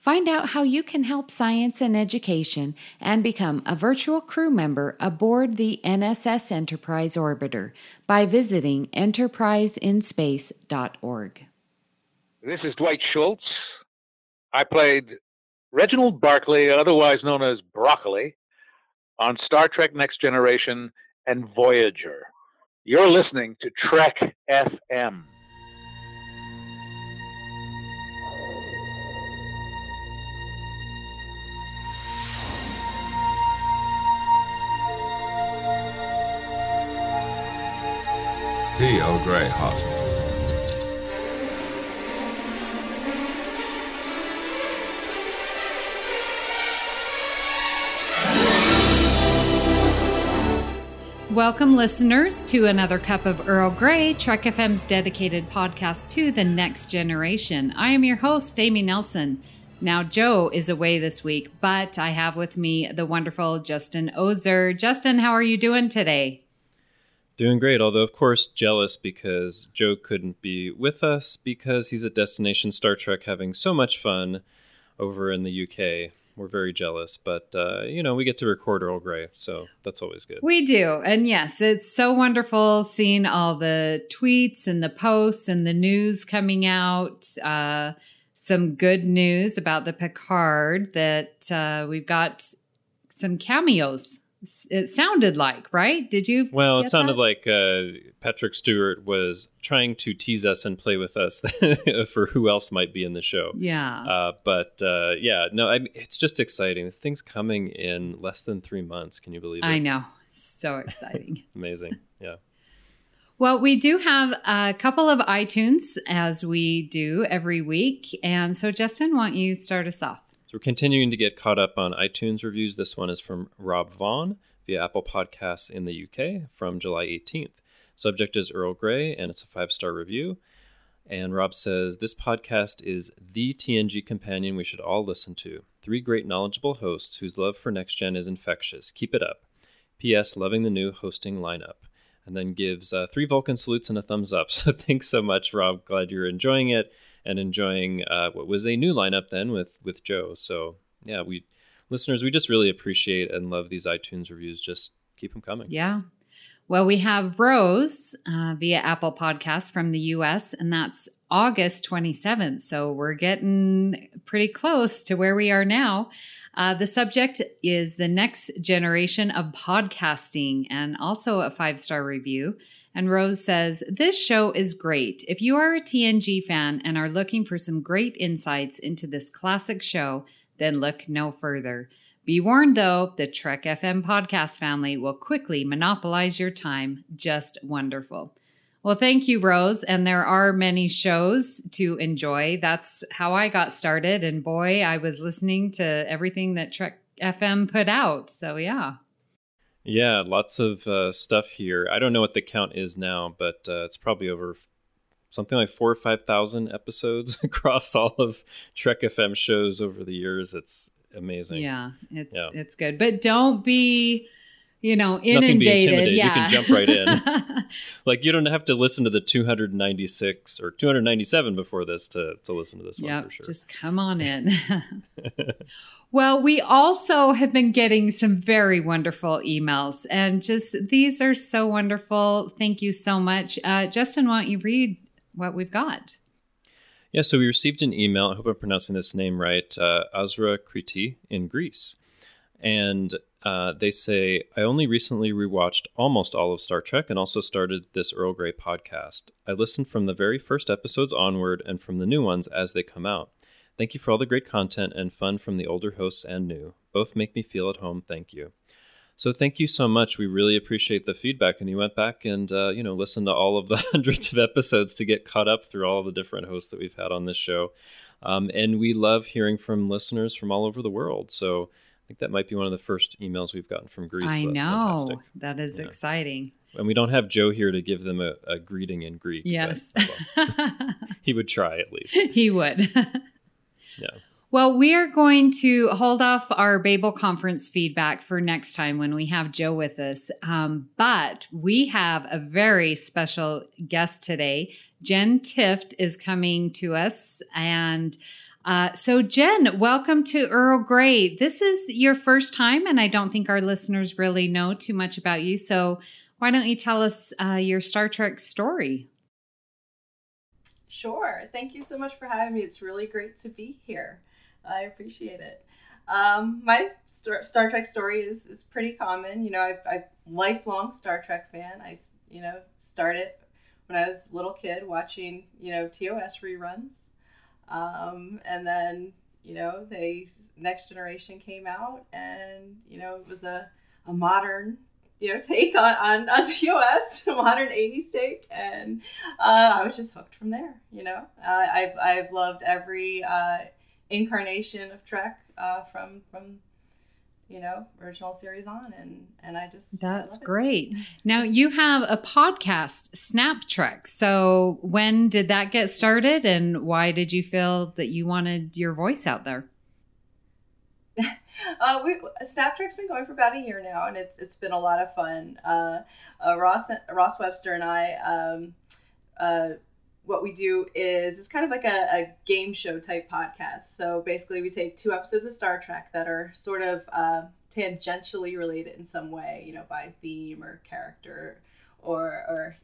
Find out how you can help science and education and become a virtual crew member aboard the NSS Enterprise Orbiter by visiting enterpriseinspace.org. This is Dwight Schultz. I played Reginald Barclay, otherwise known as Broccoli, on Star Trek Next Generation and Voyager. You're listening to Trek FM. Tea Grey hot. Welcome, listeners, to another cup of Earl Grey, Trek FM's dedicated podcast to the next generation. I am your host, Amy Nelson. Now, Joe is away this week, but I have with me the wonderful Justin Oser. Justin, how are you doing today? Doing great, although, of course, jealous because Joe couldn't be with us because he's at Destination Star Trek having so much fun over in the UK. We're very jealous, but uh, you know we get to record Earl Grey, so that's always good. We do, and yes, it's so wonderful seeing all the tweets and the posts and the news coming out. Uh, some good news about the Picard that uh, we've got some cameos. It sounded like right. Did you? Well, it sounded that? like uh, Patrick Stewart was trying to tease us and play with us for who else might be in the show. yeah. Uh, but uh, yeah, no, I it's just exciting. This thing's coming in less than three months. Can you believe it? I know. So exciting. Amazing. Yeah. well, we do have a couple of iTunes as we do every week. And so, Justin, why don't you start us off? So we're continuing to get caught up on iTunes reviews. This one is from Rob Vaughn via Apple Podcasts in the UK from July 18th. Subject is Earl Grey, and it's a five star review. And Rob says, This podcast is the TNG companion we should all listen to. Three great knowledgeable hosts whose love for Next Gen is infectious. Keep it up. P.S. Loving the new hosting lineup. And then gives uh, three Vulcan salutes and a thumbs up. So thanks so much, Rob. Glad you're enjoying it and enjoying uh, what was a new lineup then with with Joe. So yeah, we listeners, we just really appreciate and love these iTunes reviews. Just keep them coming. Yeah. Well, we have Rose uh, via Apple Podcast from the US, and that's August 27th. So we're getting pretty close to where we are now. Uh, the subject is the next generation of podcasting and also a five star review. And Rose says, This show is great. If you are a TNG fan and are looking for some great insights into this classic show, then look no further. Be warned though, the Trek FM podcast family will quickly monopolize your time. Just wonderful. Well, thank you, Rose. And there are many shows to enjoy. That's how I got started. And boy, I was listening to everything that Trek FM put out. So, yeah. Yeah, lots of uh, stuff here. I don't know what the count is now, but uh, it's probably over something like four or five thousand episodes across all of Trek FM shows over the years. It's amazing. Yeah, it's Yeah. it's good. But don't be, you know, inundated. intimidated. You can jump right in. Like you don't have to listen to the 296 or 297 before this to to listen to this one Yep, for sure. just come on in. well, we also have been getting some very wonderful emails, and just these are so wonderful. Thank you so much, uh, Justin. Why don't you read what we've got? Yeah, so we received an email. I hope I'm pronouncing this name right. Uh, Azra Kriti in Greece, and uh, they say I only recently rewatched almost all of Star Trek and also started this Earl Grey podcast. I listened from the very first episodes onward and from the new ones as they come out. Thank you for all the great content and fun from the older hosts and new. Both make me feel at home. Thank you. So thank you so much. We really appreciate the feedback, and you went back and uh, you know listened to all of the hundreds of episodes to get caught up through all the different hosts that we've had on this show. Um, and we love hearing from listeners from all over the world. So think that might be one of the first emails we've gotten from Greece. I so know. fantastic. That is Yeah. exciting. And we don't have Joe here to give them a, a greeting in Greek. but, Yes. well, he would try at least. he would. Yeah. Well, we are going to hold off our Babel conference feedback for next time when we have Joe with us. Um, but we have a very special guest today. Jenn Tifft is coming to us. And uh, so, Jenn, welcome to Earl Grey. This is your first time, and I don't think our listeners really know too much about you. So, why don't you tell us uh, your Star Trek story? Sure. Thank you so much for having me. It's really great to be here. I appreciate it. Um, my Star, Trek story is, is pretty common. You know, I've, I'm lifelong Star Trek fan. I, you know, started when I was a little kid watching, you know, TOS reruns. Um, and then, you know, they Next Generation came out and, you know, it was a, a modern, you know, take on, on, on TOS, modern 80s take. And uh, I was just hooked from there, you know. Uh, I've, I've loved every uh, incarnation of Trek uh, from, from, you know, original series on. And, and I just that's it. great. Now you have a podcast, Snap Trek. So when did that get started and why did you feel that you wanted your voice out there? Uh, we Snap Trek's been going for about a year now, and it's it's been a lot of fun. Uh, uh, Ross Ross Webster and I, um, uh, what we do is it's kind of like a, a game show type podcast. So basically, we take two episodes of Star Trek that are sort of uh, tangentially related in some way, you know, by theme or character, or or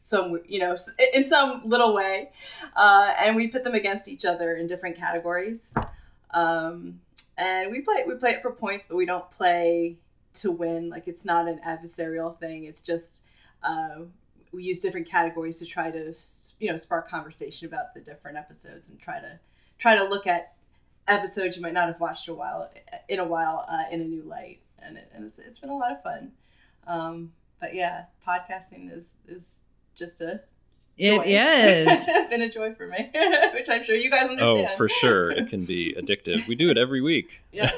some you know in some little way, uh, and we put them against each other in different categories. Um, and we play we play it for points, but we don't play to win. Like it's not an adversarial thing. It's just uh, we use different categories to try to you know spark conversation about the different episodes and try to try to look at episodes you might not have watched a while in a while uh, in a new light. And, it, and it's, it's been a lot of fun. Um, but yeah, podcasting is is just a It joy. is. it's been a joy for me, which I'm sure you guys understand. Oh, for sure. It can be addictive. We do it every week. Yeah.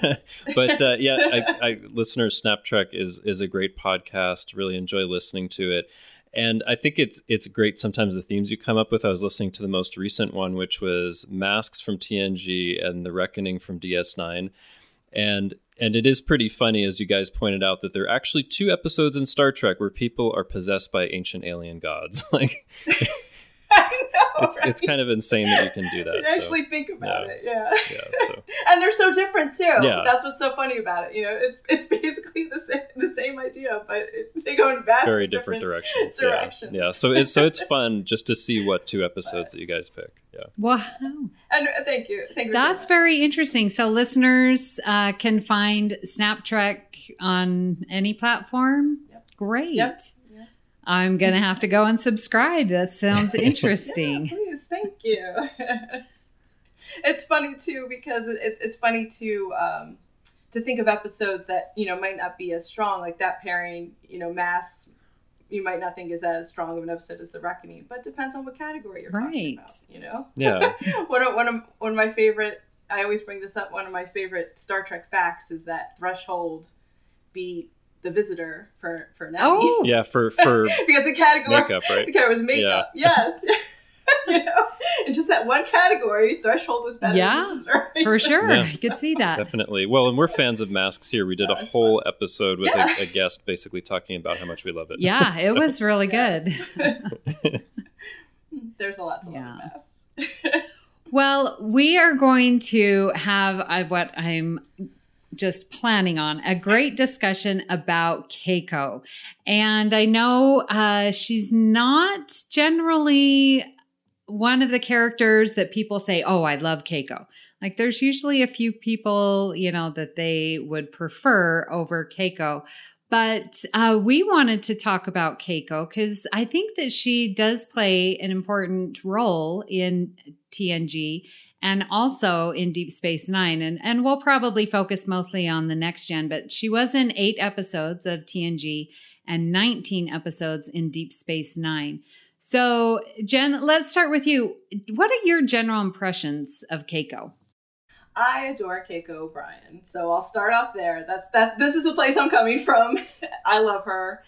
but uh, yeah, I, I, listeners, Snap Trek is is a great podcast. Really enjoy listening to it, and I think it's it's great. Sometimes the themes you come up with. I was listening to the most recent one, which was masks from TNG and the Reckoning from DS9, and and it is pretty funny, as you guys pointed out, that there are actually two episodes in Star Trek where people are possessed by ancient alien gods. like I know, it's it's kind of insane that you can do that. You so, actually think about yeah. it, yeah. yeah, so and they're so different too. Yeah. That's what's so funny about it. You know, it's it's basically the same the same idea, but it, they go in vastly very different, directions. Yeah. directions. Yeah. So it's so it's fun just to see what two episodes that you guys pick. Yeah. Wow. And uh, thank you, thank you. That's saying very interesting. So listeners uh, can find Snap Trek on any platform. Yep. Great. Yep. Yeah. I'm going to have to go and subscribe. That sounds interesting. Yeah, please, thank you. it's funny too because it, it- it's funny to um, to think of episodes that you know might not be as strong, like that pairing. You know, Masks. You might not think is as strong of an episode as The Reckoning, but it depends on what category you're talking about. You know. Yeah. one of one of one of my favorite. I always bring this up. One of my favorite Star Trek facts is that Threshold beat The Visitor for for Nemi. Oh, Yeah. For for because the category makeup, right? the category was makeup. Yes. you know, in just that one category, Threshold was better. Yeah, than Visitor. for sure. Yeah. I could see that. Definitely. Well, and we're fans of masks here. We did a So it's whole episode with Yeah. a, a guest basically talking about how much we love it. Yeah, it was really good. Yes. There's a lot to Yeah. love in Masks. Well, we are going to have uh, what I'm just planning on a great discussion about Keiko. And I know uh, she's not generally one of the characters that people say, oh, I love Keiko. Like there's usually a few people, you know, that they would prefer over Keiko. But uh, we wanted to talk about Keiko because I think that she does play an important role in TNG and also in Deep Space Nine. And, and we'll probably focus mostly on the next gen, but she was in eight episodes of TNG and 19 episodes in Deep Space Nine. So, Jenn, let's start with you. What are your general impressions of Keiko? I adore Keiko O'Brien, so I'll start off there. That's that. This is the place I'm coming from. I love her.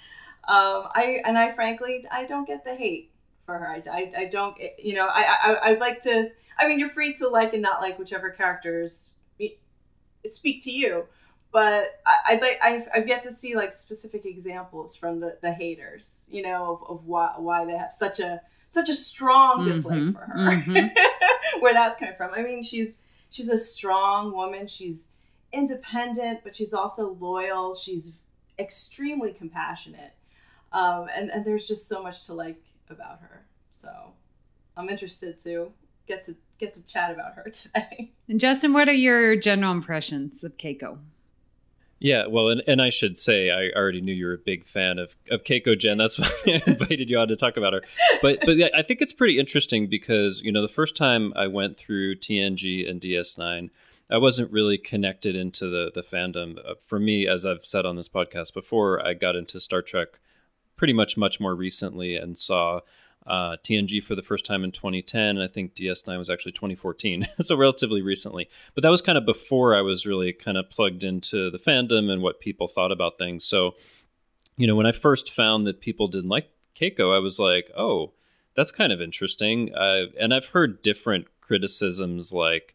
Um, I and I frankly I don't get the hate for her. I, I, I don't you know I, I I'd like to. I mean, you're free to like and not like whichever characters speak to you, but I, would like I've, I've yet to see like specific examples from the, the haters. You know of, of why why they have such a such a strong dislike mm-hmm, for her. Mm-hmm. Where that's coming from. I mean, she's she's a strong woman. She's independent, but she's also loyal. She's extremely compassionate. Um, and, and there's just so much to like about her. So I'm interested to get to get to chat about her today. And Justin, what are your general impressions of Keiko? Yeah, well, and, and I should say I already knew you were a big fan of, of Keiko Jenn. That's why I invited you on to talk about her. But but yeah, I think it's pretty interesting because you know the first time I went through TNG and DS9, I wasn't really connected into the the fandom. Uh, for me, as I've said on this podcast before, I got into Star Trek pretty much much more recently and saw uh, TNG for the first time in 2010. I think DS9 was actually 2014, so relatively recently. But that was kind of before I was really kind of plugged into the fandom and what people thought about things. So, you know, when I first found that people didn't like Keiko, I was like, oh, that's kind of interesting. Uh, and I've heard different criticisms like,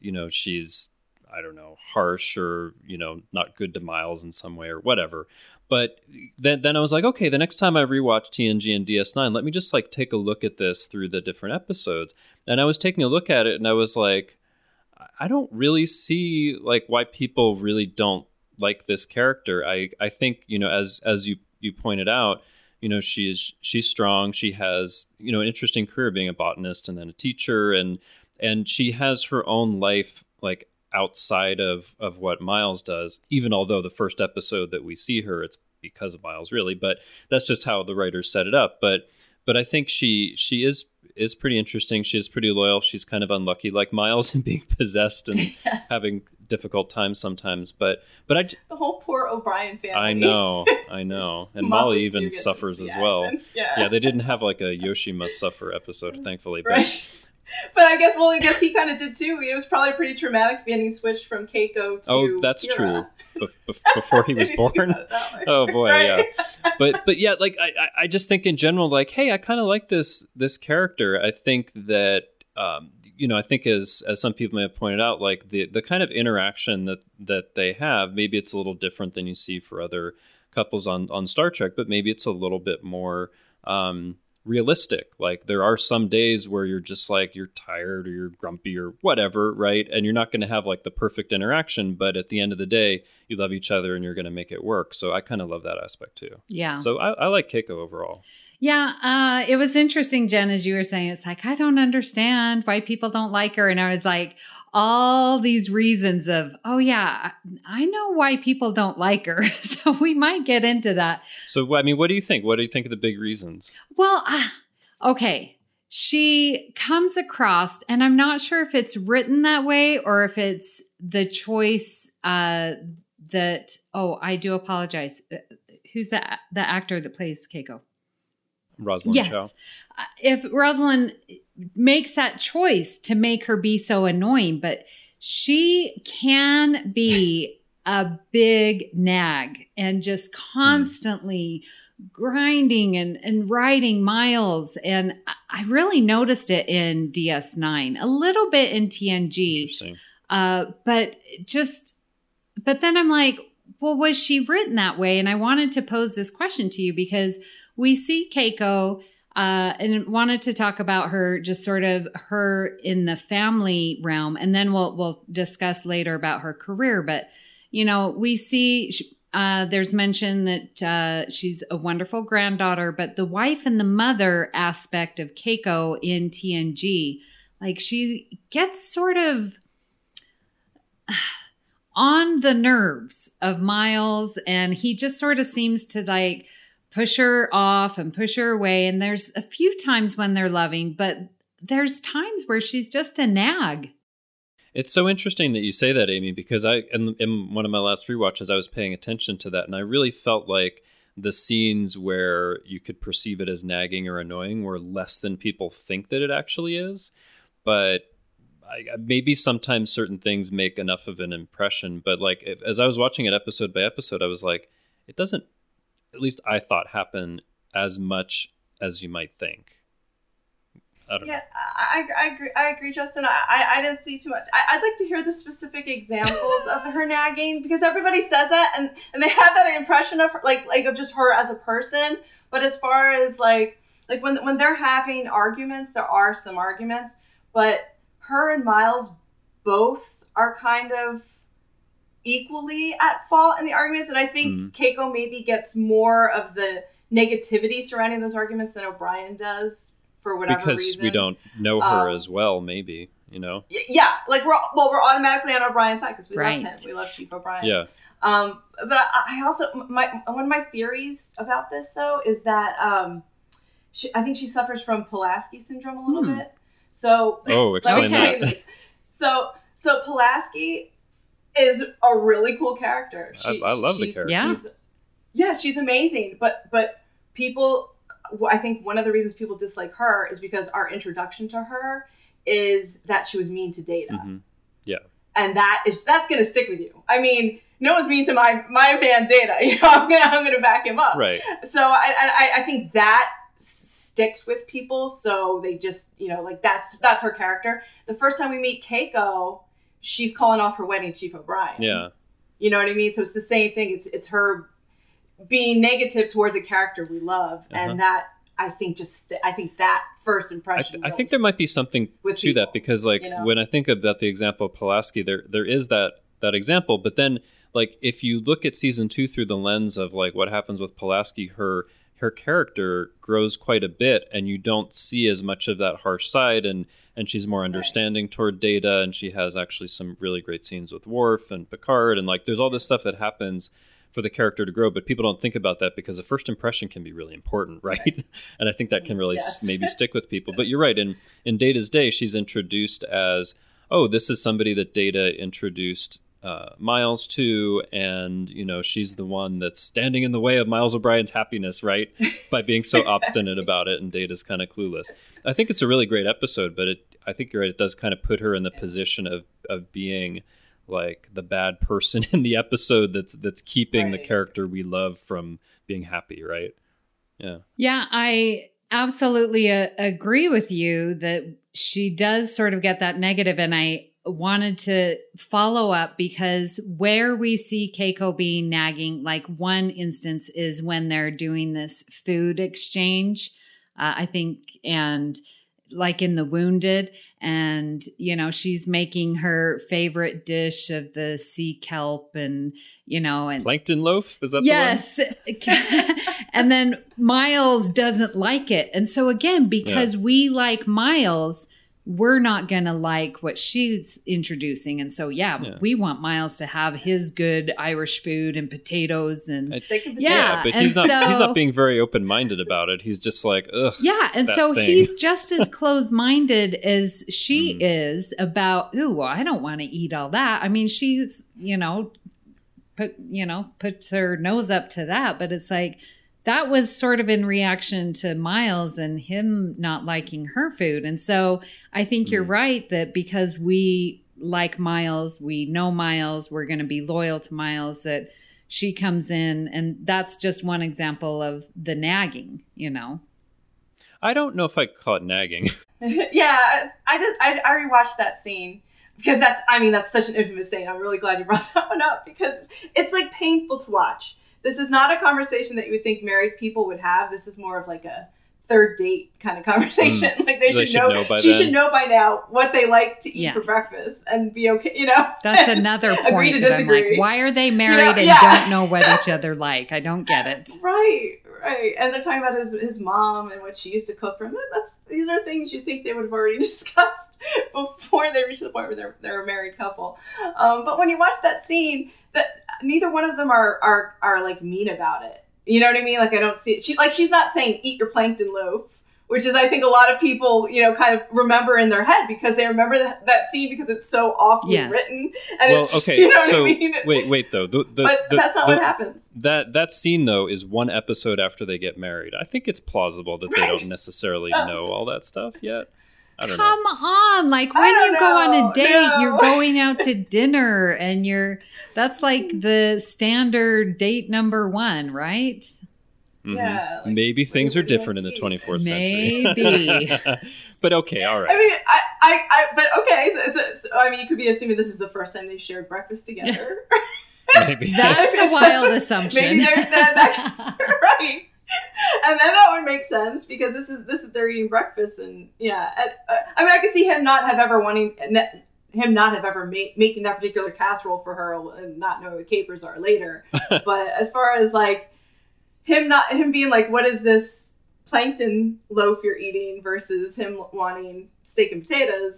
you know, she's I don't know, harsh or, you know, not good to Miles in some way or whatever. But then, then I was like, okay, the next time I rewatch TNG and DS9, let me just like take a look at this through the different episodes. And I was taking a look at it and I was like, I don't really see like why people really don't like this character. I, I think, you know, as as you, you pointed out, you know, she's she's strong. She has, you know, an interesting career being a botanist and then a teacher and and she has her own life like outside of of what Miles does. Even although the first episode that we see her, it's because of Miles, really. But that's just how the writers set it up. But but I think she she is is pretty interesting. She is pretty loyal. She's kind of unlucky, like Miles, in being possessed and yes. having difficult times sometimes. But but I the whole poor O'Brien family. I know, I know, and Molly even suffers as well. Yeah. yeah, they didn't have like a Yoshi must suffer episode, thankfully. But right but I guess well, I guess he kind of did too. It was probably pretty traumatic being he switched from Keiko to. Oh, that's Kira. true. Be- before he was born. oh boy, right? yeah. But but yeah, like I I just think in general, like, hey, I kind of like this this character. I think that um, you know, I think as as some people may have pointed out, like the the kind of interaction that that they have, maybe it's a little different than you see for other couples on on Star Trek, but maybe it's a little bit more. Um, realistic. Like there are some days where you're just like you're tired or you're grumpy or whatever, right? And you're not going to have like the perfect interaction, but at the end of the day, you love each other and you're going to make it work. So I kind of love that aspect too. Yeah. So I, I like Keiko overall. Yeah, uh, it was interesting, Jenn, as you were saying. It's like I don't understand why people don't like her, and I was like, all these reasons of, oh, yeah, I know why people don't like her. so we might get into that. So, I mean, what do you think? What do you think of the big reasons? Well, uh, okay. She comes across, and I'm not sure if it's written that way or if it's the choice uh, that, oh, I do apologize. Uh, who's the, the actor that plays Keiko? Rosalind yes. Chao. Uh, if Rosalind makes that choice to make her be so annoying, but she can be a big nag and just constantly mm. grinding and, and riding miles. And I really noticed it in DS9, a little bit in TNG. Uh, but just, but then I'm like, well, was she written that way? And I wanted to pose this question to you because we see Keiko uh, and wanted to talk about her, just sort of her in the family realm, and then we'll we'll discuss later about her career. But you know, we see uh, there's mention that uh, she's a wonderful granddaughter, but the wife and the mother aspect of Keiko in TNG, like she gets sort of on the nerves of Miles, and he just sort of seems to like push her off and push her away. And there's a few times when they're loving, but there's times where she's just a nag. It's so interesting that you say that, Amy, because I in, in one of my last rewatches, I was paying attention to that, and I really felt like the scenes where you could perceive it as nagging or annoying were less than people think that it actually is. But I, maybe sometimes certain things make enough of an impression, but like if, as I was watching it episode by episode, I was like, it doesn't. At least I thought happen as much as you might think. I don't Yeah, know. I, I, agree. I agree, Justin. I, I, I didn't see too much. I, I'd like to hear the specific examples of her nagging because everybody says that and, and they have that impression of her, like like of just her as a person. But as far as like like when when they're having arguments, there are some arguments, but her and Miles both are kind of equally at fault in the arguments, and I think Mhm. Keiko maybe gets more of the negativity surrounding those arguments than O'Brien does for whatever because reason. we don't know her Um, as well. Maybe you know. Yeah, like we're well, we're automatically on O'Brien's side because we Right. love him. We love Chief O'Brien. Yeah. Um, but I, I also my one of my theories about this though is that um, she, I think she suffers from Pulaski syndrome a little Hmm. bit. So Oh, let explain me tell Okay. you this. So so Pulaski is a really cool character. I- I love the character. Yeah. she's- yeah, she's amazing. But but people, I think one of the reasons people dislike her is because our introduction to her is that she was mean to Data, hmm and that is that's gonna stick with you. I mean, no one's mean to my my man Data. You know, I'm gonna I'm gonna back him up. Right. So I, I I think that sticks with people. So they just you know like that's that's her character. The first time we meet Keiko, she's calling off her wedding Chief O'Brien. Yeah. You know what I mean? So it's the same thing. It's it's her being negative towards a character we love, Uh-huh. and that I think just I think that first I, impression. th- I think there might be something to that because like you know? when I think about the example of Pulaski, there there is that that example, but then like if you look at season two through the lens of like what happens with Pulaski, her her character grows quite a bit, and you don't see as much of that harsh side, and and she's more understanding toward Data, and she has actually some really great scenes with Worf and Picard, and like there's all this stuff that happens for the character to grow, but people don't think about that because the first impression can be really important, right? and I think that can really Yes. maybe stick with people. But you're right. In in Data's day, she's introduced as, oh, this is somebody that Data introduced uh, Miles to, and you know she's the one that's standing in the way of Miles O'Brien's happiness, right? By being so obstinate about it, and Data's kind of clueless. I think it's a really great episode, but it I think you're right. It does kind of put her in the position of of being like the bad person in the episode that's that's keeping the character we love from being happy, right? Yeah. Yeah, I absolutely uh, agree with you that she does sort of get that negative, and I wanted to follow up because where we see Keiko being nagging, like one instance is when they're doing this food exchange, uh, I think, and like in the wounded and you know she's making her favorite dish of the sea kelp and you know and Plankton loaf? Is that yes. And then miles doesn't like it. And so again because we like miles we're not gonna like what she's introducing and so yeah, Yeah. we want miles to have his good irish food and potatoes and I- and Yeah, the one? potatoes. Yeah, but and he's not he's not being very open minded about it. He's just like, ugh. yeah and so thing. he's just as close-minded as she Mm. is about ooh well, i don't want to eat all that i mean she's you know put you know puts her nose up to that but it's like that was sort of in reaction to miles and him not liking her food and so i think you're Mm. right that because we like miles we know miles we're going to be loyal to miles that she comes in and that's just one example of the nagging you know I don't know if I call it nagging. yeah, I just I, I rewatched that scene because that's I mean that's such an infamous scene. I'm really glad you brought that one up because it's like painful to watch. This is not a conversation that you would think married people would have. This is more of like a third date kind of conversation. Like they, Mm. They should, should know, know by she then. should know by now what they like to eat for breakfast and be okay. You know, That's Just another agree point to that I'm like, why are they married and yeah. don't know what each other like? I don't get it. Right, right. And they're talking about his his mom and what she used to cook for him. That's these are things you think they would have already discussed before they reach the point where they're they're a married couple. Um, but when you watch that scene, that neither one of them are are are like mean about it. You know what I mean? Like I don't see it. she like she's not saying eat your plankton loaf. Which is, I think, a lot of people, you know, kind of remember in their head because they remember that, that scene because it's so awfully Yes. written. And well, it's, okay. you know what so I mean? wait, wait though. The, the, but the- that's not the- what happens. That that scene though is one episode after they get married. I think it's plausible that they don't necessarily Uh. know all that stuff yet. I don't Come know. on. Like when don't you go on a date, No. you're going out to dinner and you're that's like the standard date number one, right? Mhm. Yeah, like, Maybe things are what do you different in the eat? 24th century. Maybe. but okay, all right. I mean, I, I, I but okay. So, so, so, I mean, you could be assuming this is the first time they shared breakfast together, Maybe. That's a wild assumption. Maybe there's that- right? And then that would make sense because this is this is they're eating breakfast, and yeah. And, uh, I mean, I could see him not have ever wanting him not have ever made making that particular casserole for her and not knowing what capers are later. but as far as like him not him being like, what is this plankton loaf you're eating versus him wanting steak and potatoes?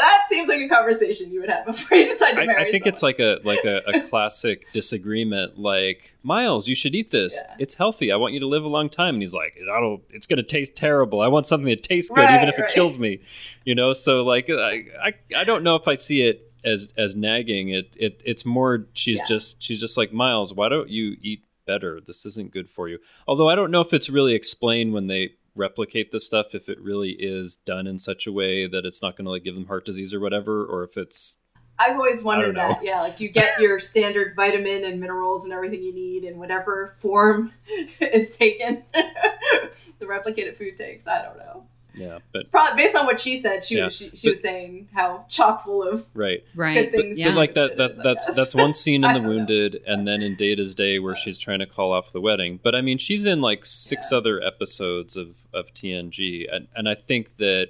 That seems like a conversation you would have before you decide to I, marry. I think it's like a like a, a classic disagreement. Like Miles, you should eat this. Yeah. It's healthy. I want you to live a long time. And he's like, I don't. It's going to taste terrible. I want something that tastes good, Right, even if it kills me. You know. So like, I, I I don't know if I see it as as nagging. It it it's more. She's Yeah. just she's just like Miles. Why don't you eat better? This isn't good for you. Although I don't know if it's really explained when they replicate this stuff if it really is done in such a way that it's not going to like give them heart disease or whatever or if it's I've always wondered that. Yeah, like do you get your standard vitamin and minerals and everything you need in whatever form is taken? the replicated food takes. I don't know. Yeah but Probably based on what she said, she Yeah, was she, she but- was saying how chock full of right right. good things. Yeah. But like that, It that is, that's that's one scene in the don't know. wounded, and then in Data's Day where she's trying to call off the wedding. But I mean, she's in like six Yeah. other episodes of of TNG, and and I think that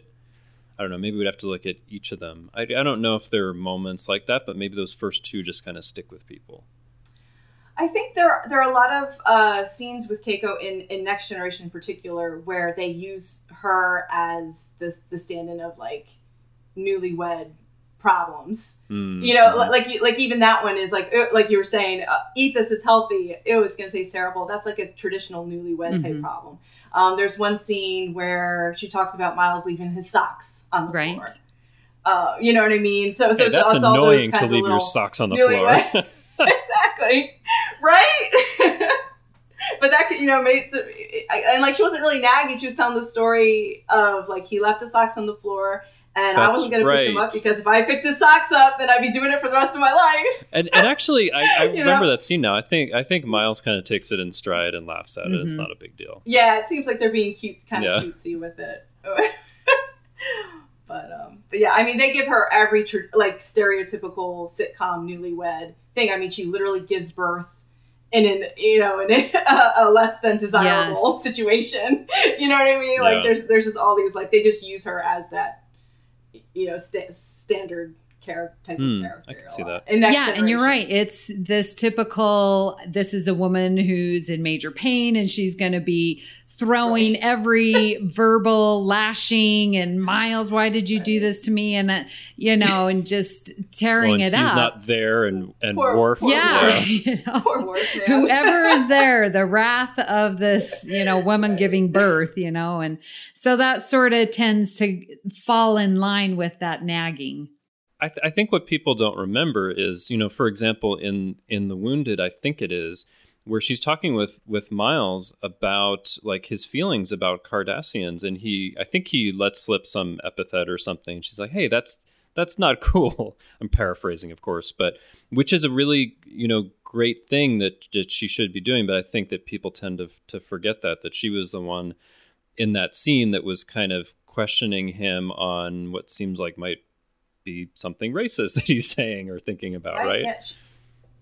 I don't know. Maybe we'd have to look at each of them. I, I don't know if there are moments like that, but maybe those first two just kind of stick with people. I think there there are a lot of uh, scenes with Keiko in, in Next Generation in particular where they use her as the the stand-in of like newlywed problems. Mm, You know, like you- like even that one is like uh, like you were saying, uh, eat this, it's healthy. Ew, it's gonna taste terrible. That's like a traditional newlywed type Mhm. problem. Um, there's one scene where she talks about Miles leaving his socks on the Right. floor. Uh, you know what I mean? So, so Hey, it's, that's it's all those annoying to leave your socks on the floor. right but that could you know made some and like she wasn't really nagging she was telling the story of like he left his socks on the floor and I wasn't going to pick them up because if I picked his socks up, then I'd be doing it for the rest of my life. and and actually, I, I remember know? that scene now. I think I think Miles kind of takes it in stride and laughs at it. It's Mhm. not a big deal. Yeah, it seems like they're being cute, kind of Yeah. cutesy with it. but um, but yeah, I mean, they give her every tr- like stereotypical sitcom newlywed thing. I mean, she literally gives birth in an you know in a, a less than desirable situation. You know what I mean? Yeah. Like there's there's just all these like they just use her as that you know sta standard character type Hmm, of character. I can see that. In Next yeah, and you're right. It's this typical this is a woman who's in major pain and she's going to be throwing every verbal lashing and Miles, why did you do this to me? And, uh, you know, and just tearing Well, and it he's up. not there, and and Poor- Worf. poor yeah. Worf. you know. Poor Worf, man. Whoever is there, the wrath of this, you know, woman giving birth, you know, and so that sort of tends to fall in line with that nagging. I, th- I think what people don't remember is, you know, for example, in in the Wounded, I think it is where she's talking with with Miles about like his feelings about Cardassians, and he, I think he lets slip some epithet or something. She's like, "Hey, that's that's not cool." I'm paraphrasing, of course, but which is a really you know great thing that that she should be doing. But I think that people tend to to forget that that she was the one in that scene that was kind of questioning him on what seems like might be something racist that he's saying or thinking about, right? Yeah,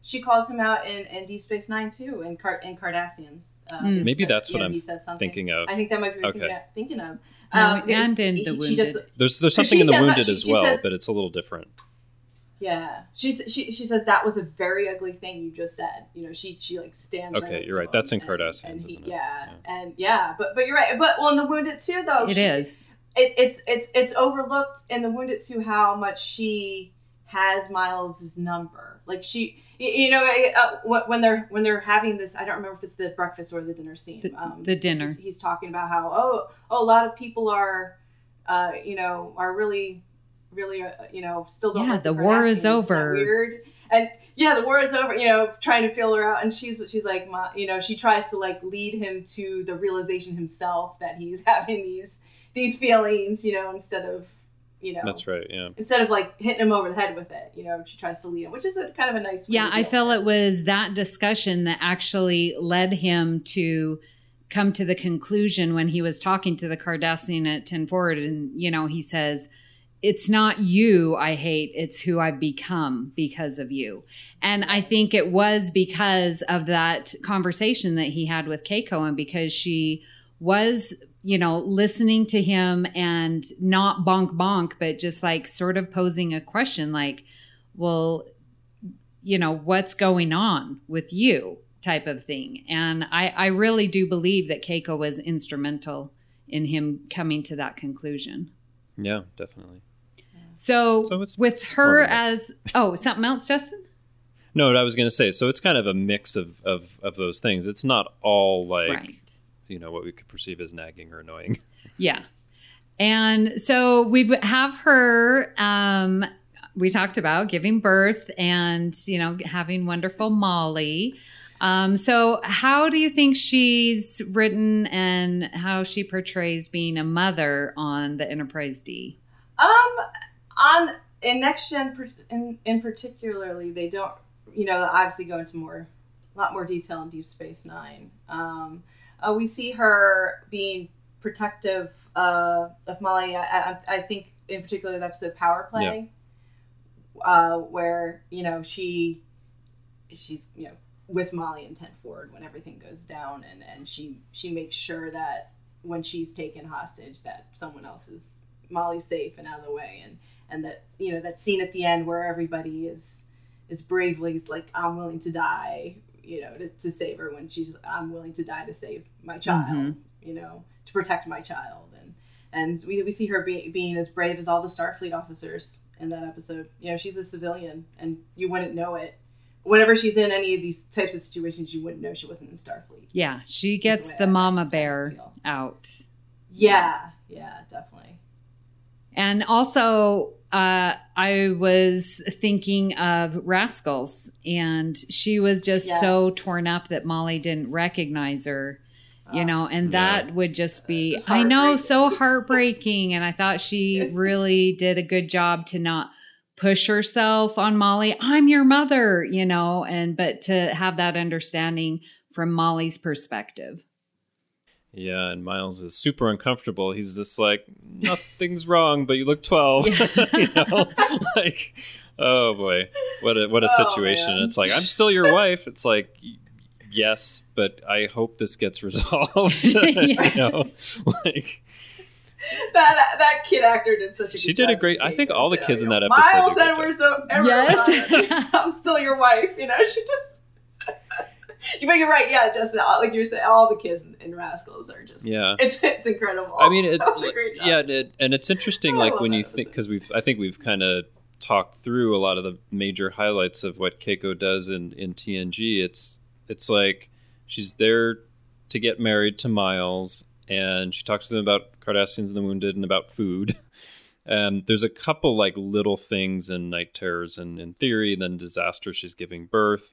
she, she calls him out in, in Deep Space Nine too, in Car- in Cardassians. Uh, Mm. Maybe said- that's what yeah, I'm he says something. Thinking of. I think that might be what Okay. you're thinking of. Um, because and in The she just- Wounded. There's there's something in the says that- wounded she- as well, says- but it's a little different. yeah, she she she says that was a very ugly thing you just said. You know, she she like stands. Okay, right you're right. That's him in and- Cardassians, and he- isn't it? Yeah, Yeah. and yeah, but but you're right. But well, in the Wounded too, though, It she- is. it, it's it's it's overlooked in the wounded too how much she has Miles's number. Like she, you know, uh, when they're when they're having this, I don't remember if it's the breakfast or the dinner scene. The- the dinner. He's, he's talking about how oh oh a lot of people are, uh, you know, are really, really, uh, you know, still don't. Yeah, the war is over. Weird and. Yeah, the war is over. You know, trying to feel her out, and she's she's like, my, you know, she tries to like lead him to the realization himself that he's having these these feelings, you know, instead of you know That's right. Yeah. instead of like hitting him over the head with it, you know, she tries to lead him, which is a kind of a nice. Yeah, I deal feel it was that discussion that actually led him to come to the conclusion when he was talking to the Cardassian at 10 Forward. And, you know, he says, It's not you I hate, it's who I've become because of you. And I think it was because of that conversation that he had with Keiko and because she was you know, listening to him and not bonk bonk, but just like sort of posing a question like, well, you know, what's going on with you type of thing. And I, I really do believe that Keiko was instrumental in him coming to that conclusion. Yeah, definitely. So, So with her as, oh, something else, Justin? No, what I was going to say. So it's kind of a mix of, of, of those things. It's not all like, right. You know, what we could perceive as nagging or annoying. Yeah. And so we have her um we talked about giving birth and you know having wonderful Molly. Um so how do you think she's written and how she portrays being a mother on the Enterprise D? Um, on in next gen in in particularly, they don't you know obviously go into more a lot more detail in Deep Space Nine. Um, uh, we see her being protective uh, of Molly. I, I, I think in particular the episode Power Play, uh, where you know she she's you know with Molly and Ten Forward when everything goes down, and and she she makes sure that when she's taken hostage that someone else is Molly's safe and out of the way, and and that you know that scene at the end where everybody is is bravely like I'm willing to die, you know, to, to save her when she's I'm willing to die to save my child, Mhm. you know, to protect my child, and and we, we see her be, being as brave as all the Starfleet officers in that episode. You know, she's a civilian, and you wouldn't know it. Whenever she's in any of these types of situations, you wouldn't know she wasn't in Starfleet. Yeah, she gets way the mama bear out. Yeah, yeah, definitely. And also, uh, I was thinking of Rascals, and she was just Yes. so torn up that Molly didn't recognize her, you Oh. know, and Yeah. that would just be, I know, so heartbreaking. And I thought she really did a good job to not push herself on Molly. I'm your mother, you know, and but to have that understanding from Molly's perspective. Yeah, and Miles is super uncomfortable. He's just like, nothing's wrong, but you look 12. you know? like, oh boy, what a, what a Oh, situation. man. It's like, I'm still your wife. It's like, yes, but I hope this gets resolved. you know? Like, that that kid actor did such a. She good did a great- I think all the kids in that episode Miles did a good Edwards, so Yes. I'm still your wife. You know, she just. but you're right, yeah, Justin. Like you're saying, all the kids in, Rascals are just. yeah. It's it's incredible. I mean, it, That was a great job. yeah, it, and it's interesting, like when you think because we've, I think we've kind of talked through a lot of the major highlights of what Keiko does in in TNG. It's it's like she's there to get married to Miles, and she talks to them about Cardassians and the Wounded and about food. Um, there's a couple like little things in Night Terrors and in theory, and then disaster. She's giving birth.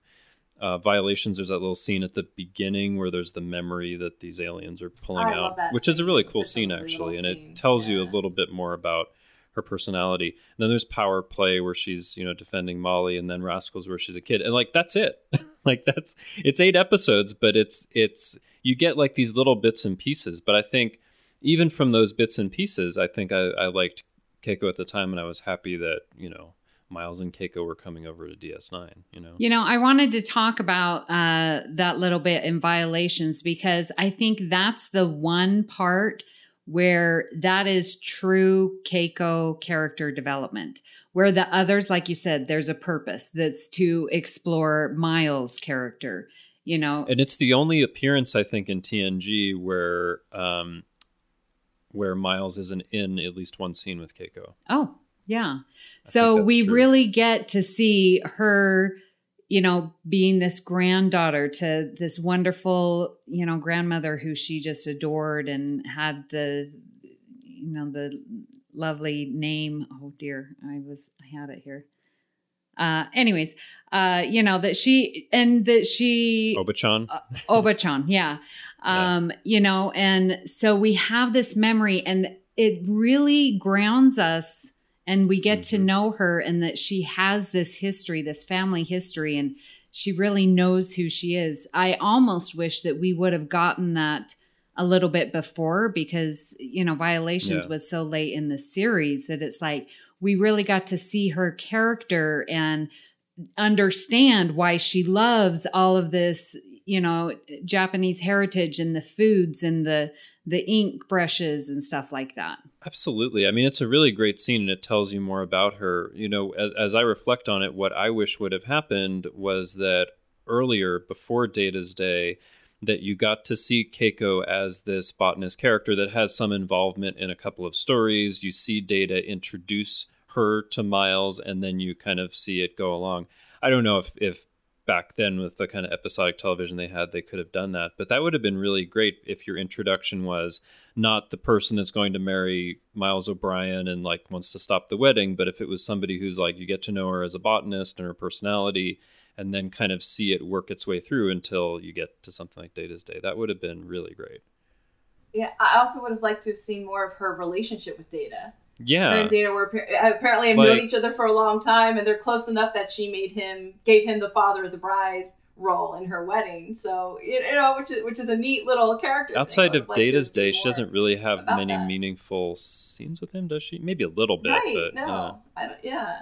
Uh, violations. There's that little scene at the beginning where there's the memory that these aliens are pulling I out, which is a really cool a scene actually, and scene. it tells you a little bit more about her personality. And then there's Power Play where she's you know defending Molly, and then Rascals where she's a kid, and like that's it. like that's it's eight episodes, but it's it's you get like these little bits and pieces. But I think even from those bits and pieces, I think I, I liked Keiko at the time, and I was happy that you know Miles and Keiko were coming over to DS9. You know, You know, I wanted to talk about uh, that little bit in violations because I think that's the one part where that is true Keiko character development. Where the others, like you said, there's a purpose that's to explore Miles' character. You know, and it's the only appearance I think in TNG where um, where Miles isn't in at least one scene with Keiko. Oh, yeah. I So we true. really get to see her, you know, being this granddaughter to this wonderful, you know, grandmother who she just adored and had the, you know, the lovely name. Oh dear, I was, I had it here. Uh, anyways, uh, you know, that she, and that she, Obachan. Obachan, yeah. Um, you know, and so we have this memory and it really grounds us and we get to Mhm. know her and that she has this history, this family history, and she really knows who she is. I almost wish that we would have gotten that a little bit before because, you know, Violations Yeah. was so late in the series that it's like we really got to see her character and understand why she loves all of this, you know, Japanese heritage and the foods and the the ink brushes and stuff like that. Absolutely. I mean, it's a really great scene and it tells you more about her. You know, as, as I reflect on it, what I wish would have happened was that earlier, before Data's Day, that you got to see Keiko as this botanist character that has some involvement in a couple of stories. You see Data introduce her to Miles, and then you kind of see it go along. I don't know if, if back then with the kind of episodic television they had, they could have done that. But that would have been really great if your introduction was not the person that's going to marry Miles O'Brien and like wants to stop the wedding, but if it was somebody who's like you get to know her as a botanist and her personality and then kind of see it work its way through until you get to something like Data's Day. That would have been really great. Yeah, I also would have liked to have seen more of her relationship with Data. Her Yeah. and Data were apparently have known each other for a long time, and they're close enough that she made him, gave him the father of the bride role in her wedding. So you know, which is which is a neat little character. Outside would of like Data's see Day, she doesn't really have many that. meaningful scenes with him, does she? Maybe a little bit, right? but no, yeah. I don't, yeah.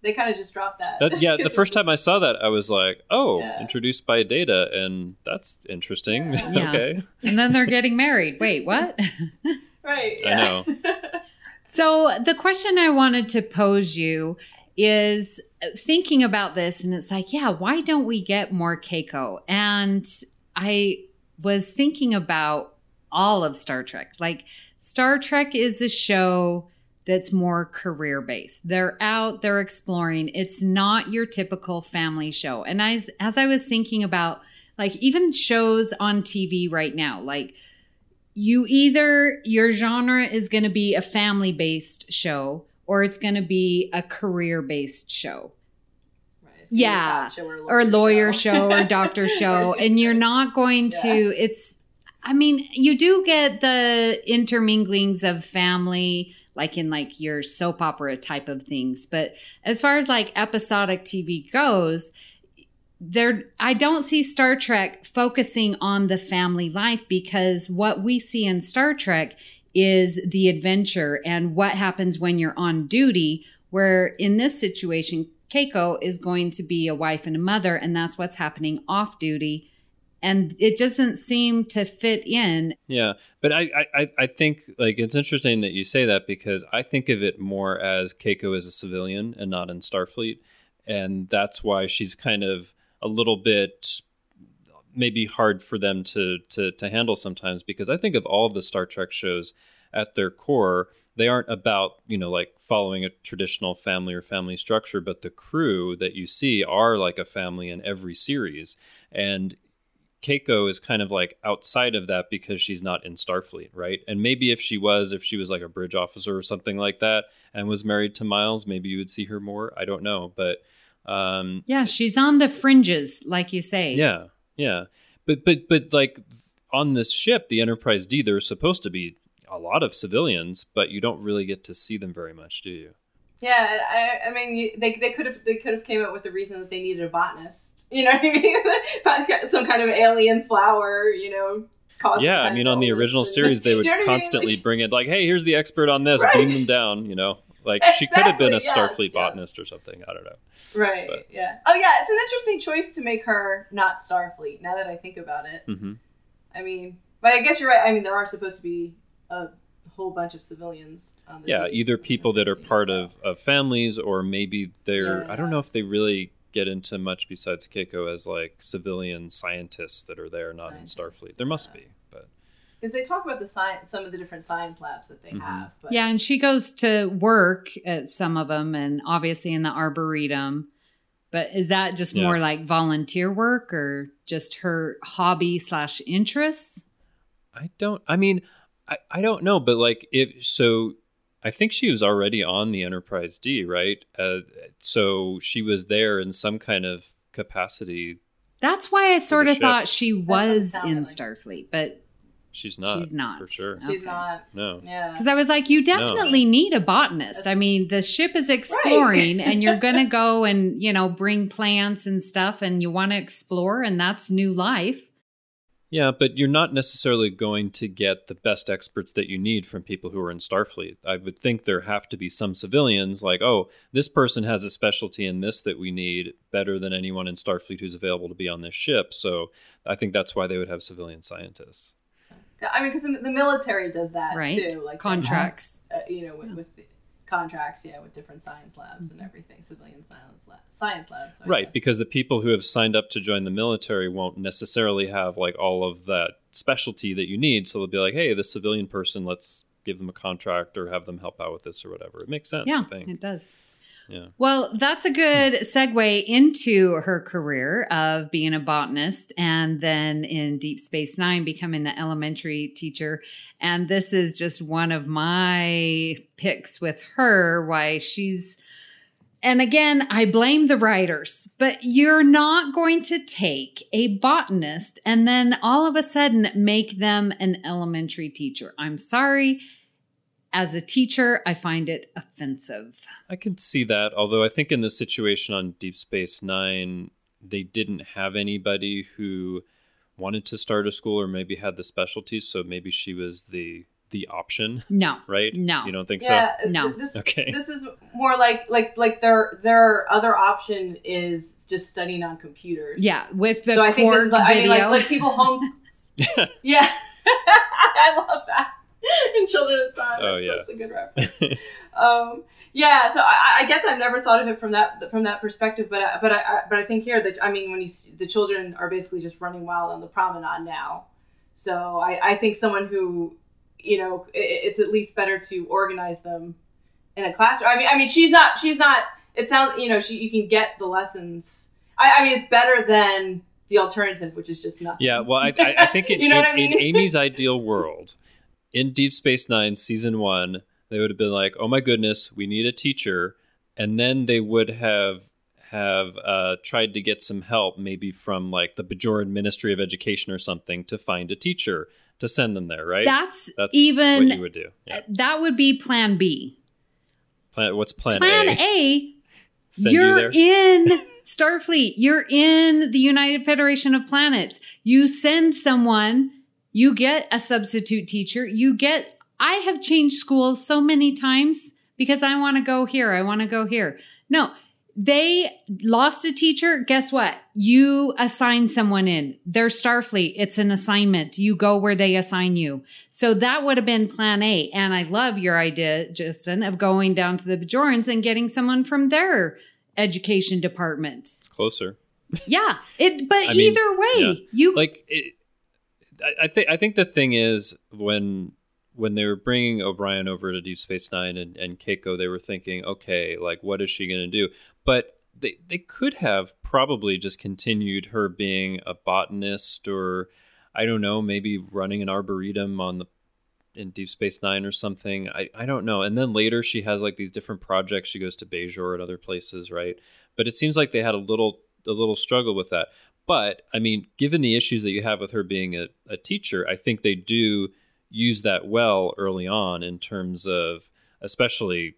They kind of just dropped that. That, yeah, the first time I saw that, I was like, "Oh, Yeah. introduced by Data, and that's interesting." Yeah. Yeah. okay, And then they're getting married. Wait, what? right? I know. So, the question I wanted to pose you is thinking about this, and it's like, yeah, why don't we get more Keiko? And I was thinking about all of Star Trek. Like, Star Trek is a show that's more career based. They're out, they're exploring. It's not your typical family show. And as, as I was thinking about, like, even shows on TV right now, like, you either your genre is going to be a family based show or it's going to be a career based show Right, it's gonna be a Yeah. show or lawyer show or doctor show and you're not going Yeah. to it's i mean you do get the interminglings of family like in like your soap opera type of things but as far as like episodic tv goes there i don't see star trek focusing on the family life because what we see in star trek is the adventure and what happens when you're on duty where in this situation keiko is going to be a wife and a mother and that's what's happening off duty. And it doesn't seem to fit in. Yeah, but I, I, I- think like it's interesting that you say that because I think of it more as Keiko is a civilian and not in Starfleet, and that's why she's kind of a little bit maybe hard for them to to to handle sometimes because I think of all of the Star Trek shows at their core they aren't about you know like following a traditional family or family structure but the crew that you see are like a family in every series and Keiko is kind of like outside of that because she's not in Starfleet, right? And maybe if she was, if she was like a bridge officer or something like that and was married to Miles, maybe you would see her more. I don't know, but um yeah she's on the fringes like you say yeah, yeah. But but but like on this ship, the Enterprise D, there's supposed to be a lot of civilians, but you don't really get to see them very much, do you? Yeah, I, I mean, you, they they could have they could have came up with the reason that they needed a botanist. You know what I mean? Some kind of alien flower. You know. yeah, I mean, on the original and- series, they would You know what I mean? constantly bring it like, "Hey, here's the expert on this. Right. Beam them down." You know, like she could have been a Starfleet yes. botanist or something. I don't know. Right. But- Yeah. Oh yeah, it's an interesting choice to make her not Starfleet. Now that I think about it, hmm I mean, but I guess you're right. I mean, there are supposed to be a whole bunch of civilians. On the Yeah, team. either people that are part of, of families, or maybe they're. Yeah. I don't know if they really get into much besides Keiko as like civilian scientists that are there, not Scientists, in Starfleet. There must yeah. be, but because they talk about the science, some of the different science labs that they Mhm. have. But Yeah, and she goes to work at some of them and obviously in the arboretum. But is that just Yeah. more like volunteer work or just her hobby slash interests? I don't. I mean, I, I don't know, but like if so, I think she was already on the Enterprise D, right? Uh, so she was there in some kind of capacity. That's why I sort of ship. thought she was in like. Starfleet, but She's not. She's not. for sure. She's Okay. not. No. Yeah. Because I was like, you definitely need a botanist. I mean, the ship is exploring and you're going to go and, you know, bring plants and stuff and you want to explore and that's new life. Yeah, but you're not necessarily going to get the best experts that you need from people who are in Starfleet. I would think there have to be some civilians like, oh, this person has a specialty in this that we need better than anyone in Starfleet who's available to be on this ship. So I think that's why they would have civilian scientists. I mean, because the, the military does that Right. too. Like Contracts. have, uh, you know, with, with the contracts, yeah, with different science labs and everything, civilian science lab, science labs. so Right, because the people who have signed up to join the military won't necessarily have like all of that specialty that you need. So they'll be like, hey, this civilian person, let's give them a contract or have them help out with this or whatever. It makes sense, Yeah, I think. it does. Yeah. Well, that's a good segue into her career of being a botanist and then in Deep Space Nine becoming an elementary teacher. And this is just one of my picks with her, why she's. And again, I blame the writers, but you're not going to take a botanist and then all of a sudden make them an elementary teacher. I'm sorry. As a teacher, I find it offensive. I can see that, although I think in the situation on Deep Space Nine, they didn't have anybody who wanted to start a school or maybe had the specialties, so maybe she was the the option, No. right? No. You don't think yeah, uh, No. This. Okay. this is more like like like their their other option is just studying on computers. Yeah, with the so I think this is like, I mean like like people homeschool. yeah, I love that in Children of Time. Oh, that's, yeah. that's a good reference. um, yeah, so I, I get that. I've never thought of it from that from that perspective, but I, but I, I but I think here that I mean when you the children are basically just running wild on the promenade now, so I, I think someone who you know i it's at least better to organize them in a classroom. I mean I mean she's not she's not. It sounds you know she you can get the lessons. I, I mean it's better than the alternative, which is just nothing. Yeah, well, I, I, I think in, You know in, what I mean? in Amy's ideal world, in Deep Space Nine season one, they would have been like, "Oh my goodness, we need a teacher," and then they would have have uh, tried to get some help, maybe from like the Bajoran Ministry of Education or something, to find a teacher to send them there. Right? That's, That's even what you would do. Yeah. that would be plan B. Plan, what's Plan, Plan A? Plan A, you you're there. in Starfleet. You're in the United Federation of Planets. You send someone, you get a substitute teacher, you get I have changed schools so many times because I want to go here, I want to go here. No, they lost a teacher. Guess what? You assign someone in. They're Starfleet. It's an assignment. You go where they assign you. So that would have been plan A. And I love your idea, Justin, of going down to the Bajorans and getting someone from their education department. It's closer. Yeah. It but I mean, either way, yeah. you like it, I, think I think the thing is when when they were bringing O'Brien over to Deep Space Nine and, and Keiko, they were thinking, okay, like what is she going to do? But they they could have probably just continued her being a botanist or I don't know, maybe running an arboretum on the in Deep Space Nine or something. I, I don't know. And then later she has like these different projects. She goes to Bajor and other places, right? But it seems like they had a little a little struggle with that. But I mean, given the issues that you have with her being a, a teacher, I think they do use that well early on in terms of especially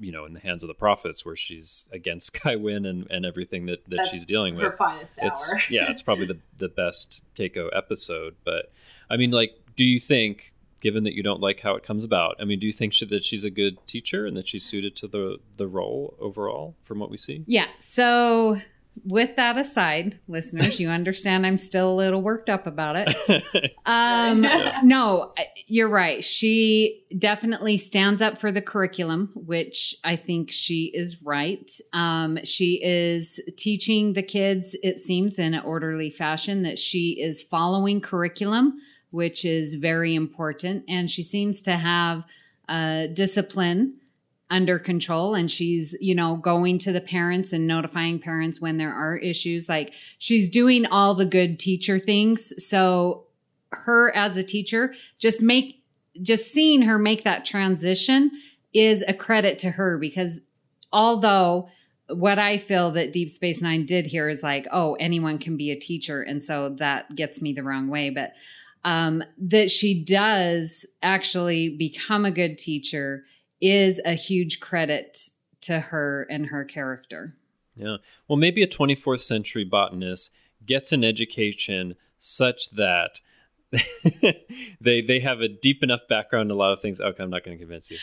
you know in the hands of the prophets where she's against Kai Wynn and, and everything that, that That's she's dealing with her finest hour. it's yeah, it's probably the the best Keiko episode. But I mean, like, do you think, given that you don't like how it comes about, I mean, do you think she, that she's a good teacher and that she's suited to the the role overall, from what we see? Yeah. So, with that aside, listeners, you understand I'm still a little worked up about it. Um, Yeah. no, you're right. She definitely stands up for the curriculum, which I think she is right. Um, she is teaching the kids, it seems, in an orderly fashion that she is following curriculum, which is very important. And she seems to have uh, discipline under control and she's you know going to the parents and notifying parents when there are issues like she's doing all the good teacher things so her as a teacher just make just seeing her make that transition is a credit to her because although what I feel that Deep Space Nine did here is like, oh, anyone can be a teacher. And so that gets me the wrong way. But um, that she does actually become a good teacher is a huge credit to her and her character. Yeah. Well, maybe a 24th century botanist gets an education such that they they have a deep enough background in a lot of things. Okay, I'm not going to convince you.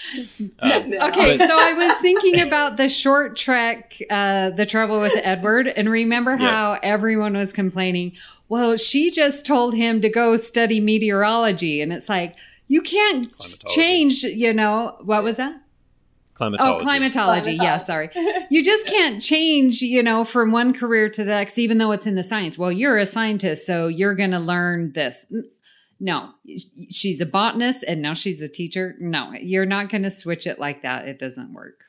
Um, No. Okay, But- so I was thinking about the short trek, uh, The Trouble with Edward, and remember Yeah. how everyone was complaining, well, she just told him to go study meteorology. And it's like, you can't change, you know, what was that? climatology. Oh, climatology. Yeah, sorry. You just can't change, you know, from one career to the next, even though it's in the science. Well, you're a scientist, so you're going to learn this. No, she's a botanist and now she's a teacher. No, you're not going to switch it like that. It doesn't work.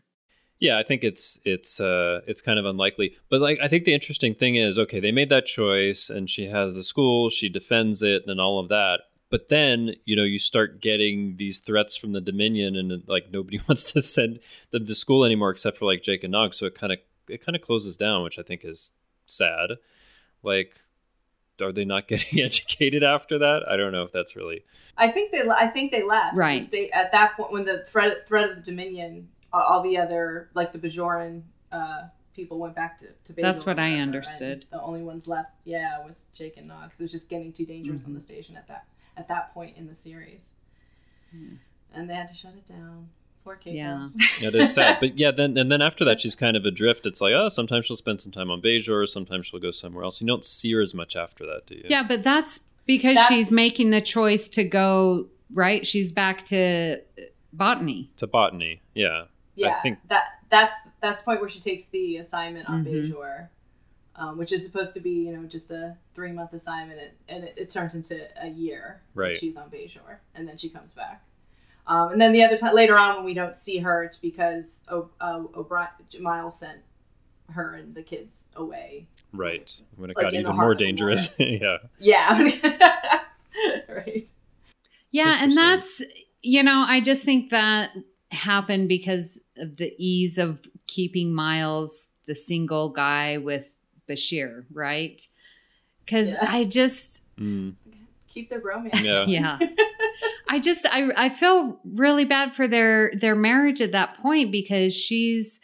Yeah, I think it's it's uh it's kind of unlikely. But like I think the interesting thing is, okay, they made that choice and she has the school, she defends it and all of that. But then, you know, you start getting these threats from the Dominion and like nobody wants to send them to school anymore except for like Jake and Nog. So it kind of it kind of closes down, which I think is sad. Like are they not getting educated after that? I don't know if that's really I think they I think they left. Right. They, at that point, when the threat threat of the Dominion, all- all the other like the Bajoran uh, people went back to to. Basil That's what I understood. The only ones left, yeah, was Jake and Nog. 'cause it was just getting too dangerous Mm-hmm. on the station at that at that point in the series, and they had to shut it down. Poor Keiko. Yeah. it is sad. But yeah, then and then after that she's kind of adrift. It's like, oh, sometimes she'll spend some time on Bajor, sometimes she'll go somewhere else. You don't see her as much after that, do you? Yeah, but that's because That- she's making the choice to go, right? She's back to botany. To botany. Yeah. yeah, I think- that that's that's the point where she takes the assignment on Mhm. Bajor, um, which is supposed to be you know just a three month assignment, and, and it, it turns into a year. Right. she's on Bajor, and then she comes back. Um, and then the other time later on when we don't see her, it's because o- uh, O'Brien Miles sent her and the kids away. Right. When it Like got even more dangerous. yeah. Yeah, right. Yeah, and that's you know, I just think that happened because of the ease of keeping Miles the single guy with Bashir, right? Because Yeah. I just Mm. Keep their romance. Yeah. yeah i just i i feel really bad for their their marriage at that point because she's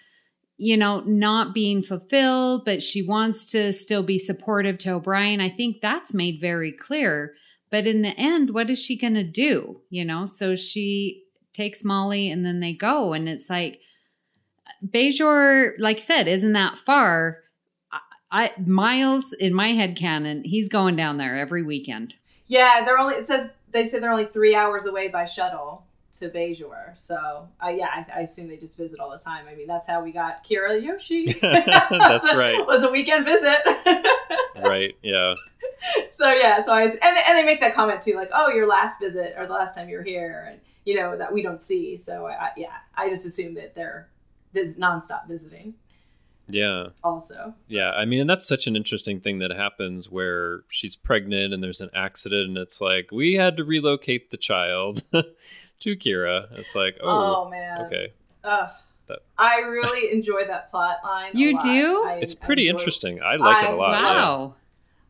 you know not being fulfilled but she wants to still be supportive to o'brien i think that's made very clear but in the end what is she going to do you know so she takes molly and then they go and it's like bajor like I said isn't that far I, I miles in my head canon he's going down there every weekend Yeah, they're only. It says they say they're only three hours away by shuttle to Bajor. So, uh, yeah, I, I assume they just visit all the time. I mean, that's how we got Kirayoshi. That's right. It Was a weekend visit. Right. Yeah. so yeah, so I was, and and they make that comment too, like, oh, your last visit or the last time you were here, and you know that we don't see. So I, I, yeah, I just assume that they're vis- nonstop visiting. Yeah. Also, Yeah. I mean, and that's such an interesting thing that happens where she's pregnant and there's an accident and it's like, we had to relocate the child to Kira. It's like, oh, oh, man, okay. Ugh. That- I really enjoy that plot line. a You lot. do? I- It's pretty enjoy- interesting. I like it a lot. wow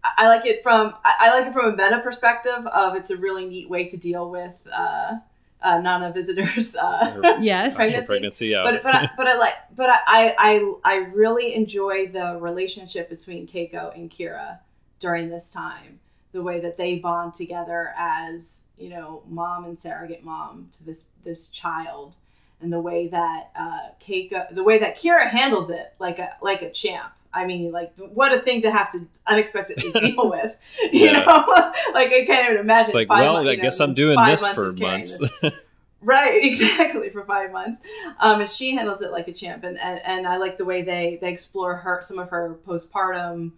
I I like it from I I like it from a meta perspective of it's a really neat way to deal with uh, uh, Nana Visitor's. Uh, yes Pregnancy? pregnancy. Yeah. but but I, but I like but I, I I really enjoy the relationship between Keiko and Kira during this time. The way that they bond together as you know mom and surrogate mom to this this child, and the way that uh, Keiko the way that Kira handles it like a like a champ. I mean, like what a thing to have to unexpectedly deal with. You Yeah. know, like I can't even imagine. it's like, well, I you know, guess I'm doing this for months. this. Right, exactly for five months. Um, and she handles it like a champ, and, and and I like the way they they explore her some of her postpartum,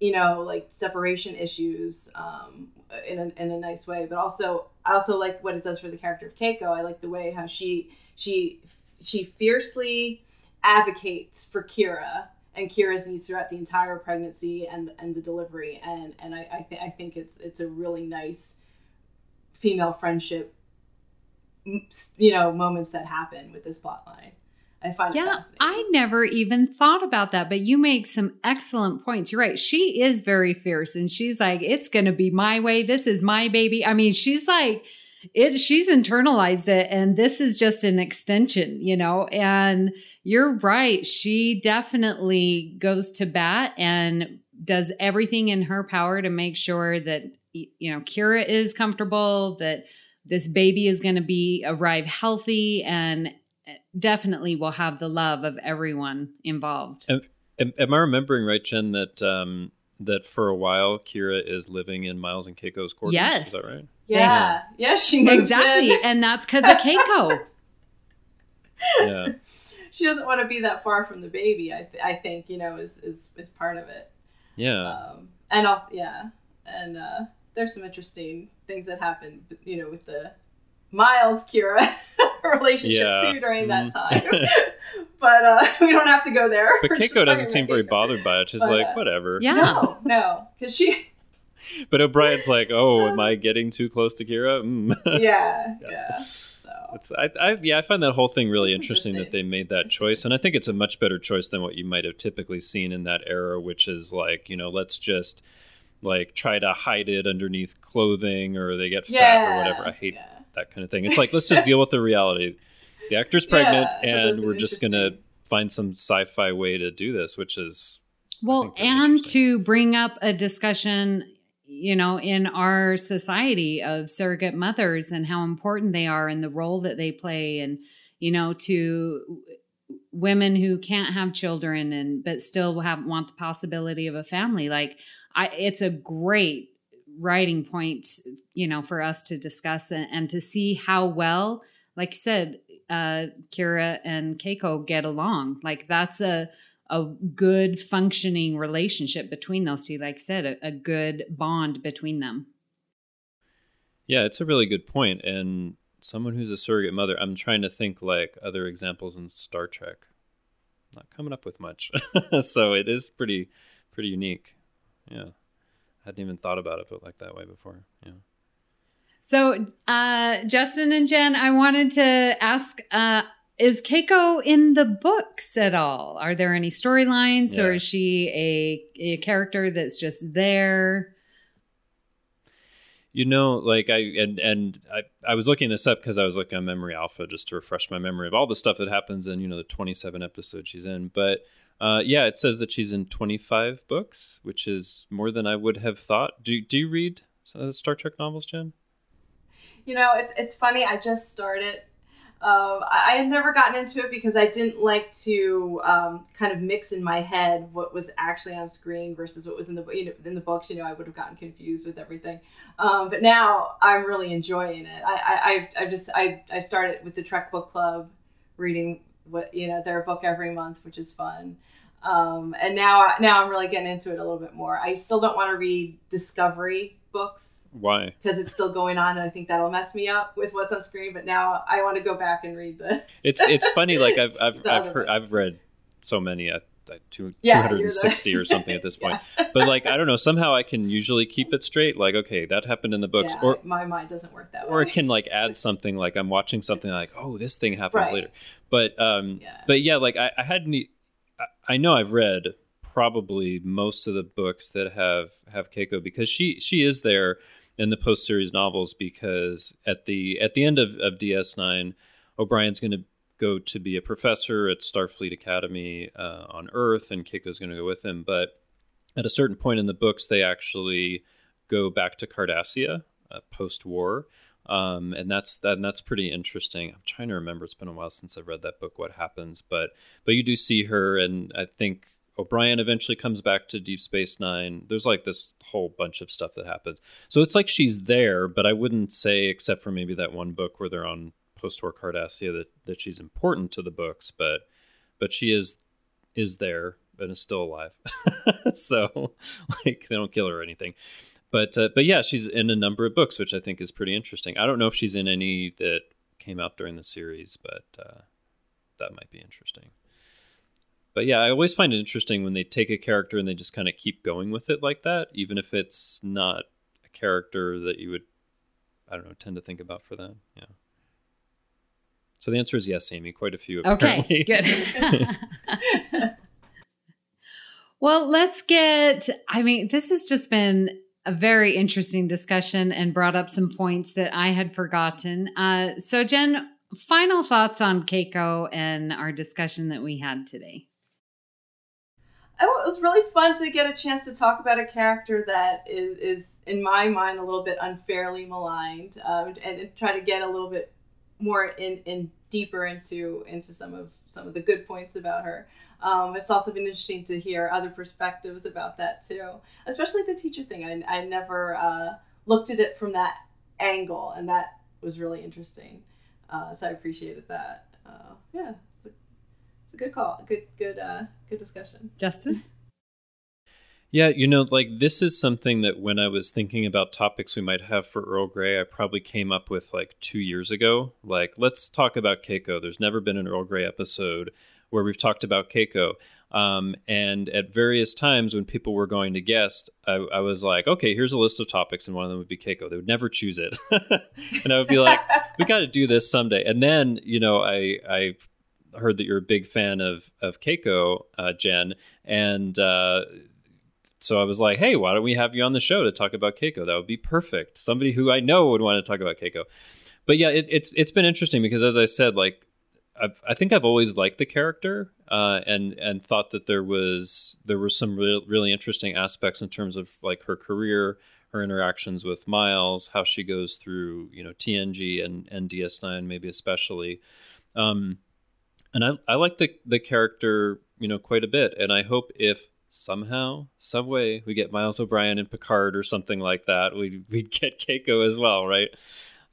you know, like separation issues, um, in a in a nice way. But also, I also like what it does for the character of Keiko. I like the way how she she she fiercely advocates for Kira and Kira's needs throughout the entire pregnancy and and the delivery, and and I I, th- I think it's it's a really nice female friendship you know moments that happen with this plot line I find it Yeah, fascinating. I never even thought about that, but you make some excellent points. You're right. She is very fierce and she's like, it's going to be my way. This is my baby. I mean, she's like, it, she's internalized it and this is just an extension, you know? And you're right. She definitely goes to bat and does everything in her power to make sure that, you know, Kira is comfortable, that this baby is going to be arrive healthy and definitely will have the love of everyone involved. Am, am I remembering right, Jenn, that um, that for a while Kira is living in Miles and Keiko's quarters? Yes. Is that right? yeah, yeah, she moves Exactly. in. And that's because of Keiko. Yeah. She doesn't want to be that far from the baby. I, th- I think you know is, is is part of it. Yeah. Um, and also yeah, and uh, there's some interesting things that happen, you know, with the Miles Kira relationship Yeah. too during that time. but uh, we don't have to go there. but We're Keiko doesn't seem about very bothered by it. She's But, like, uh, whatever. Yeah. No, no, because she, But O'Brien's like, oh, am I getting too close to Kira? Mm. yeah, Yeah. yeah. So It's, I, I, yeah, I find that whole thing really It's interesting, that they made that choice, and I think it's a much better choice than what you might have typically seen in that era, which is like, you know, let's just like try to hide it underneath clothing, or they get fat yeah, or whatever. I hate yeah. that kind of thing. It's like let's just deal with the reality. The actor's pregnant, Yeah, and we're just gonna find some sci-fi way to do this, which is Well, and to bring up a discussion, you know, in our society of surrogate mothers and how important they are and the role that they play, and you know, to women who can't have children and but still have want the possibility of a family. Like, I, it's a great writing point, you know, for us to discuss and, and to see how well, like I said, uh, Kira and Keiko get along. Like that's a a good functioning relationship between those two. Like I said, a, a good bond between them. yeah, it's a really good point. And someone who's a surrogate mother, I'm trying to think like other examples in Star Trek. Not coming up with much, so it is pretty pretty unique. Yeah, I hadn't even thought about it but like that way before. Yeah. So, uh, Justin and Jenn, I wanted to ask: uh, Is Keiko in the books at all? Are there any storylines, or is she a, a character that's just there? You know, like I and and I, I was looking this up because I was looking on Memory Alpha just to refresh my memory of all the stuff that happens in you know the 27 episodes she's in. But uh, yeah, it says that she's in 25 books, which is more than I would have thought. Do do you read Star Trek novels, Jenn? You know, it's it's funny. I just started. Um, I, I had never gotten into it because I didn't like to um, kind of mix in my head what was actually on screen versus what was in the you know, in the books. You know, I would have gotten confused with everything. Um, but now I'm really enjoying it. I I I've just I I started with the Trek Book Club, reading what you know their book every month, which is fun. Um, and now now I'm really getting into it a little bit more. I still don't want to read Discovery books Why? because it's still going on and I think that'll mess me up with what's on screen. But now I want to go back and read the It's it's funny. Like I've I've I've heard. I've read so many. I, I, two, Yeah, 260 the- or something at this point. Yeah. But like I don't know. Somehow I can usually keep it straight. Like okay, that happened in the books, Yeah, or my mind doesn't work that or way. Or it can like add something like i'm watching something like oh this thing happens Right. later but um Yeah. but yeah like i, I hadn't I- i know i've read probably most of the books that have have keiko because she she is there in the post series novels because at the at the end of, of ds9 o'brien's going to go to be a professor at starfleet academy uh, on earth and keiko's going to go with him but at a certain point in the books they actually go back to cardassia uh, post-war um, and that's that, and that's pretty interesting. I'm trying to remember. It's been a while since I've read that book. What happens? But but you do see her, and I think O'Brien eventually comes back to Deep Space Nine. There's like this whole bunch of stuff that happens. So it's like she's there, but I wouldn't say, except for maybe that one book where they're on post-war Cardassia, that that she's important to the books. But but she is is there and is still alive. so like they don't kill her or anything but uh, but yeah, she's in a number of books, which I think is pretty interesting. I don't know if she's in any that came out during the series, but uh, that might be interesting. But yeah, I always find it interesting when they take a character and they just kind of keep going with it like that, even if it's not a character that you would, I don't know, tend to think about for that. Yeah. So the answer is yes, Amy. Quite a few. Of. Okay, good. well, let's get. I mean, this has just been a very interesting discussion and brought up some points that I had forgotten. Uh, so, Jenn, final thoughts on Keiko and our discussion that we had today. It was really fun to get a chance to talk about a character that is, is in my mind, a little bit unfairly maligned, um, and, and try to get a little bit more in, in deeper into into some of some of the good points about her. Um, it's also been interesting to hear other perspectives about that too, especially the teacher thing. I, I never uh, looked at it from that angle, and that was really interesting. Uh, so I appreciated that. Uh, yeah, it's a, good call. Good, good, uh, good discussion. Justin? Yeah, you know, like this is something that when I was thinking about topics we might have for Earl Grey, I probably came up with like two years ago. Like, let's talk about Keiko. There's never been an Earl Grey episode where we've talked about Keiko. Um, and at various times when people were going to guest, I, I, was like, okay, here's a list of topics, and one of them would be Keiko. They would never choose it, and I would be like, we got to do this someday. And then, you know, I I heard that you're a big fan of of Keiko, uh, Jenn, and uh, so I was like, hey, why don't we have you on the show to talk about Keiko? That would be perfect. Somebody who I know would want to talk about Keiko. But yeah, it, it's it's been interesting because as I said, like I've, i think I've always liked the character uh, and and thought that there was there were some real, really interesting aspects in terms of like her career, her interactions with Miles, how she goes through you know TNG and and DS9 maybe especially. Um, and I, I like the the character you know quite a bit, and I hope if somehow, some way, we get Miles O'Brien and Picard or something like that, we'd, we'd get Keiko as well, right?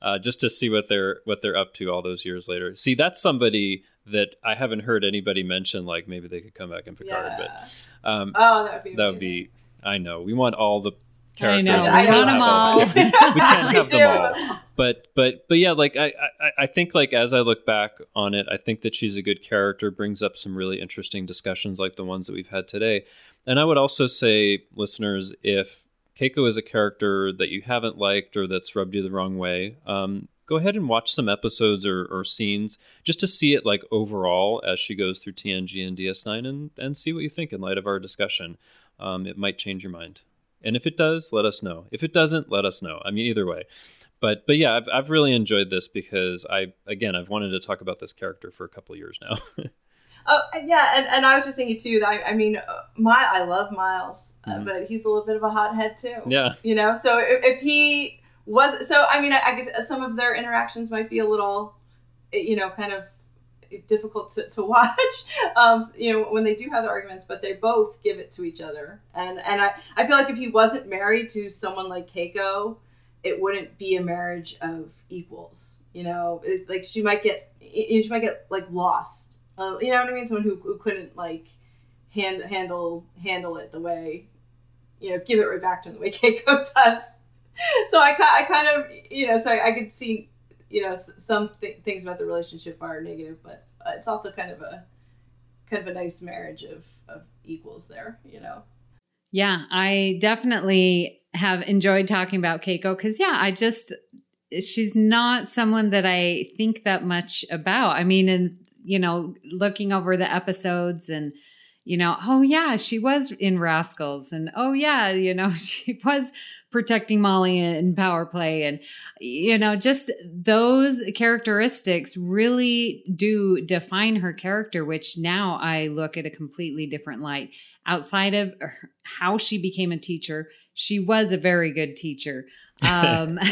Uh, just to see what they're what they're up to all those years later. See, that's somebody that I haven't heard anybody mention. Like maybe they could come back in Picard, yeah. but um, oh, that would be that would be. I know we want all the characters. I know. We I want them all. we can't have them all. But but but yeah, like I, I I think like as I look back on it, I think that she's a good character. Brings up some really interesting discussions like the ones that we've had today. And I would also say, listeners, if Keiko is a character that you haven't liked or that's rubbed you the wrong way, um, go ahead and watch some episodes or, or, scenes just to see it like overall as she goes through TNG and DS9 and, and see what you think in light of our discussion. Um, it might change your mind. And if it does, let us know. If it doesn't, let us know. I mean, either way. But but yeah, I've I've really enjoyed this because I again I've wanted to talk about this character for a couple years now. oh yeah, and, and I was just thinking too that I, I mean, uh, my I love Miles mm-hmm. but he's a little bit of a hothead too. Yeah. You know, so if, if he was, so I mean, I, I guess some of their interactions might be a little, you know, kind of difficult to, to watch um, you know when they do have the arguments but they both give it to each other. And and I, I feel like if he wasn't married to someone like keiko it wouldn't be a marriage of equals you know? It, like she might get she might get like lost. Uh, you know what i mean? Someone who, who couldn't like hand, handle handle it the way you know, give it right back to him the way Keiko does. So I, I kind of, you know, so I, I could see, you know, some th- things about the relationship are negative, but uh, it's also kind of a, kind of a nice marriage of, of equals there, you know? Yeah, I definitely have enjoyed talking about Keiko because, yeah, I just, she's not someone that I think that much about. I mean, and, you know, looking over the episodes and, you know, oh yeah, she was in Rascals, and oh yeah, you know, she was protecting Molly in Power Play, and you know, just those characteristics really do define her character. Which now I look at a completely different light. Outside of how she became a teacher, she was a very good teacher. Um,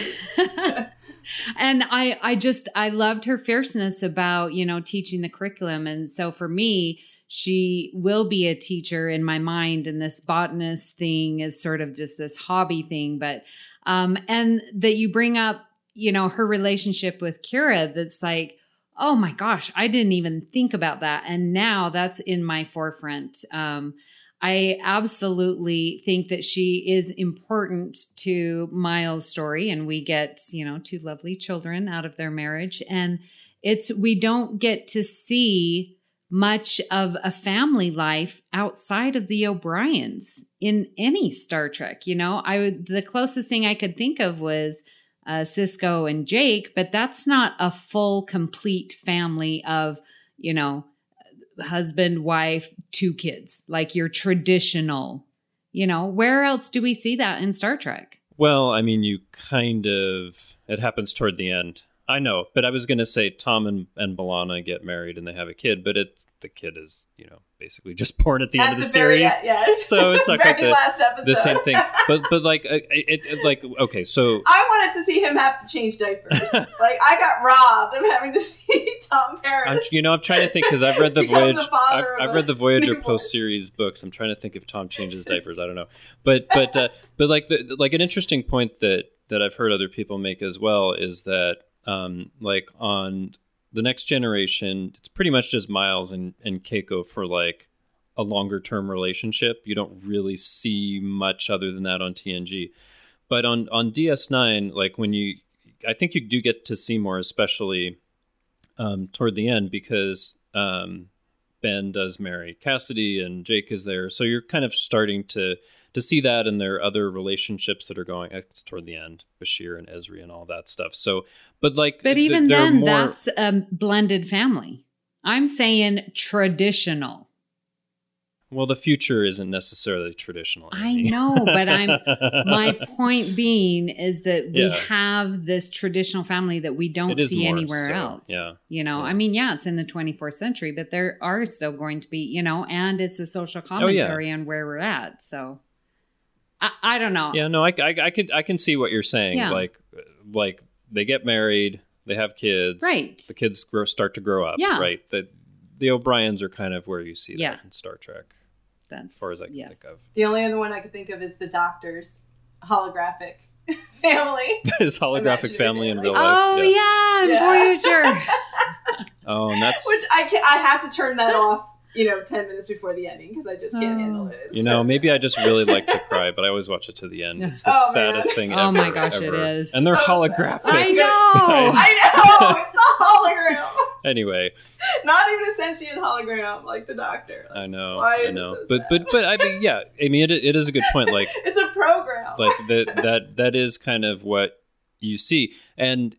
and I, I just, I loved her fierceness about, you know, teaching the curriculum. And so for me, she will be a teacher in my mind and this botanist thing is sort of just this hobby thing but um and that you bring up you know her relationship with kira that's like oh my gosh i didn't even think about that and now that's in my forefront um I absolutely think that she is important to Miles' story, and we get, you know, two lovely children out of their marriage. And it's, we don't get to see much of a family life outside of the O'Briens in any Star Trek. You know, I would the closest thing I could think of was uh, Sisko and Jake, but that's not a full, complete family of, you know, husband, wife, two kids, like your traditional, you know, where else do we see that in Star Trek? Well, I mean, you kind of. It happens toward the end. I know, but I was going to say Tom and, and B'Elanna get married and they have a kid, but it's the kid is, you know, basically just born at the At end of the, very series. end, yeah. So it's not quite the, the same thing. But but like it, it like okay, so I wanted to see him have to change diapers. like I got robbed of having to see Tom Paris. I'm, you know, I'm trying to think because I've read the the Voyage. I've, I've read the Voyager post series books. I'm trying to think if Tom changes diapers. I don't know, but but uh, but like the like an interesting point that that I've heard other people make as well is that um like on the next generation, it's pretty much just Miles and and Keiko for like a longer term relationship. You don't really see much other than that on TNG. But on on DS9, like when you I think you do get to see more, especially um, toward the end, because um, Ben does marry Cassidy and Jake is there. So you're kind of starting to to see that and their other relationships that are going eh, it's toward the end, Bashir and Ezri and all that stuff. So, but like, But even are then, more- that's a blended family. I'm saying traditional. well, the future isn't necessarily traditional. I know, but I'm my point being is that we Yeah. have this traditional family that we don't see anywhere so, else. yeah. You know, Yeah. I mean, yeah, it's in the 24th century, but there are still going to be, you know, and it's a social Oh, yeah. commentary on where we're at. So I, I don't know. Yeah, no, I, I, I could I can see what you're saying. Yeah. Like like they get married, they have kids, Right. The kids grow start to grow up, Yeah. right? The the O'Briens are kind of where you see Yeah. that in Star Trek, That's as far as I can yes. think of. The only other one I could think of is the Doctor's holographic family. His holographic family in family. real life. Oh yeah, Yeah. Voyager. Oh, and that's Which I can I have to turn that off, you know, ten minutes before the ending because I just can't Oh. handle it. It's you know so maybe. I just really like to cry, but I always watch it to the end. It's the Oh, man. saddest thing ever. Oh, my gosh, it ever. is. And they're So sad. holographic. I know. I know it's a hologram, Anyway, not even a sentient hologram like the Doctor. I know, Why I is it know, so but sad? but but I mean, yeah, I mean, it, it is a good point. Like it's a program. like that that that is kind of what you see and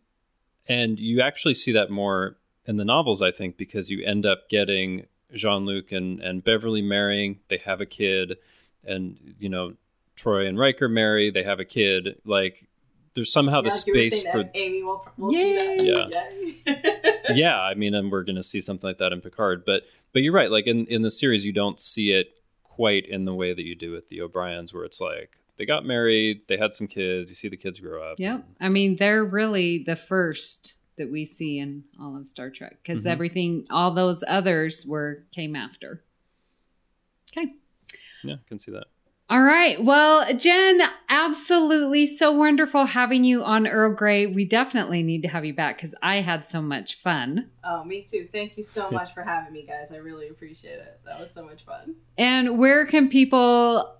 and you actually see that more in the novels i think because you end up getting jean-luc and and beverly marrying they have a kid and you know troi and riker marry they have a kid like there's somehow the Yeah, like you were space saying, for Amy will we'll see that. Yay. Yay. yeah i mean and we're going to see something like that in picard but but you're right like in in the series you don't see it quite in the way that you do with the o'briens where it's like they got married they had some kids you see the kids grow up Yep. I mean, they're really the first that we see in all of Star Trek because Mhm. everything, all those others were came after. Okay. yeah i can see that All right. Well, Jenn, absolutely so wonderful having you on Earl Grey. We definitely need to have you back because I had so much fun. Oh, me too. Thank you so much for having me, guys. I really appreciate it. That was so much fun. And where can people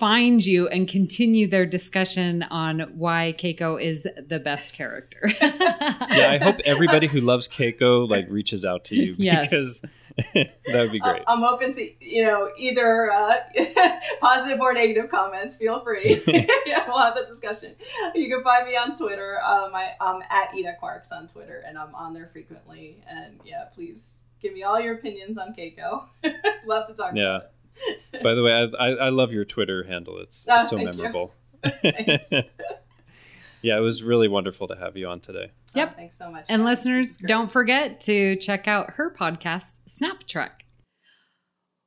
find you and continue their discussion on why Keiko is the best character? yeah i hope everybody who loves keiko like reaches out to you Yes. because that would be great I'm open to you know either uh, positive or negative comments. Feel free. yeah, we'll have that discussion. You can find me on Twitter. Um, I, I'm at Ida Quarks on Twitter, and I'm on there frequently. And yeah, please give me all your opinions on Keiko. Love to talk. Yeah. About it. by the way I, I i love your twitter handle it's, Oh, it's so thank memorable Thanks. yeah it was really wonderful to have you on today oh, Yep. Oh, thanks so much. And guys. listeners, This is great. don't forget to check out her podcast, Snap Trek.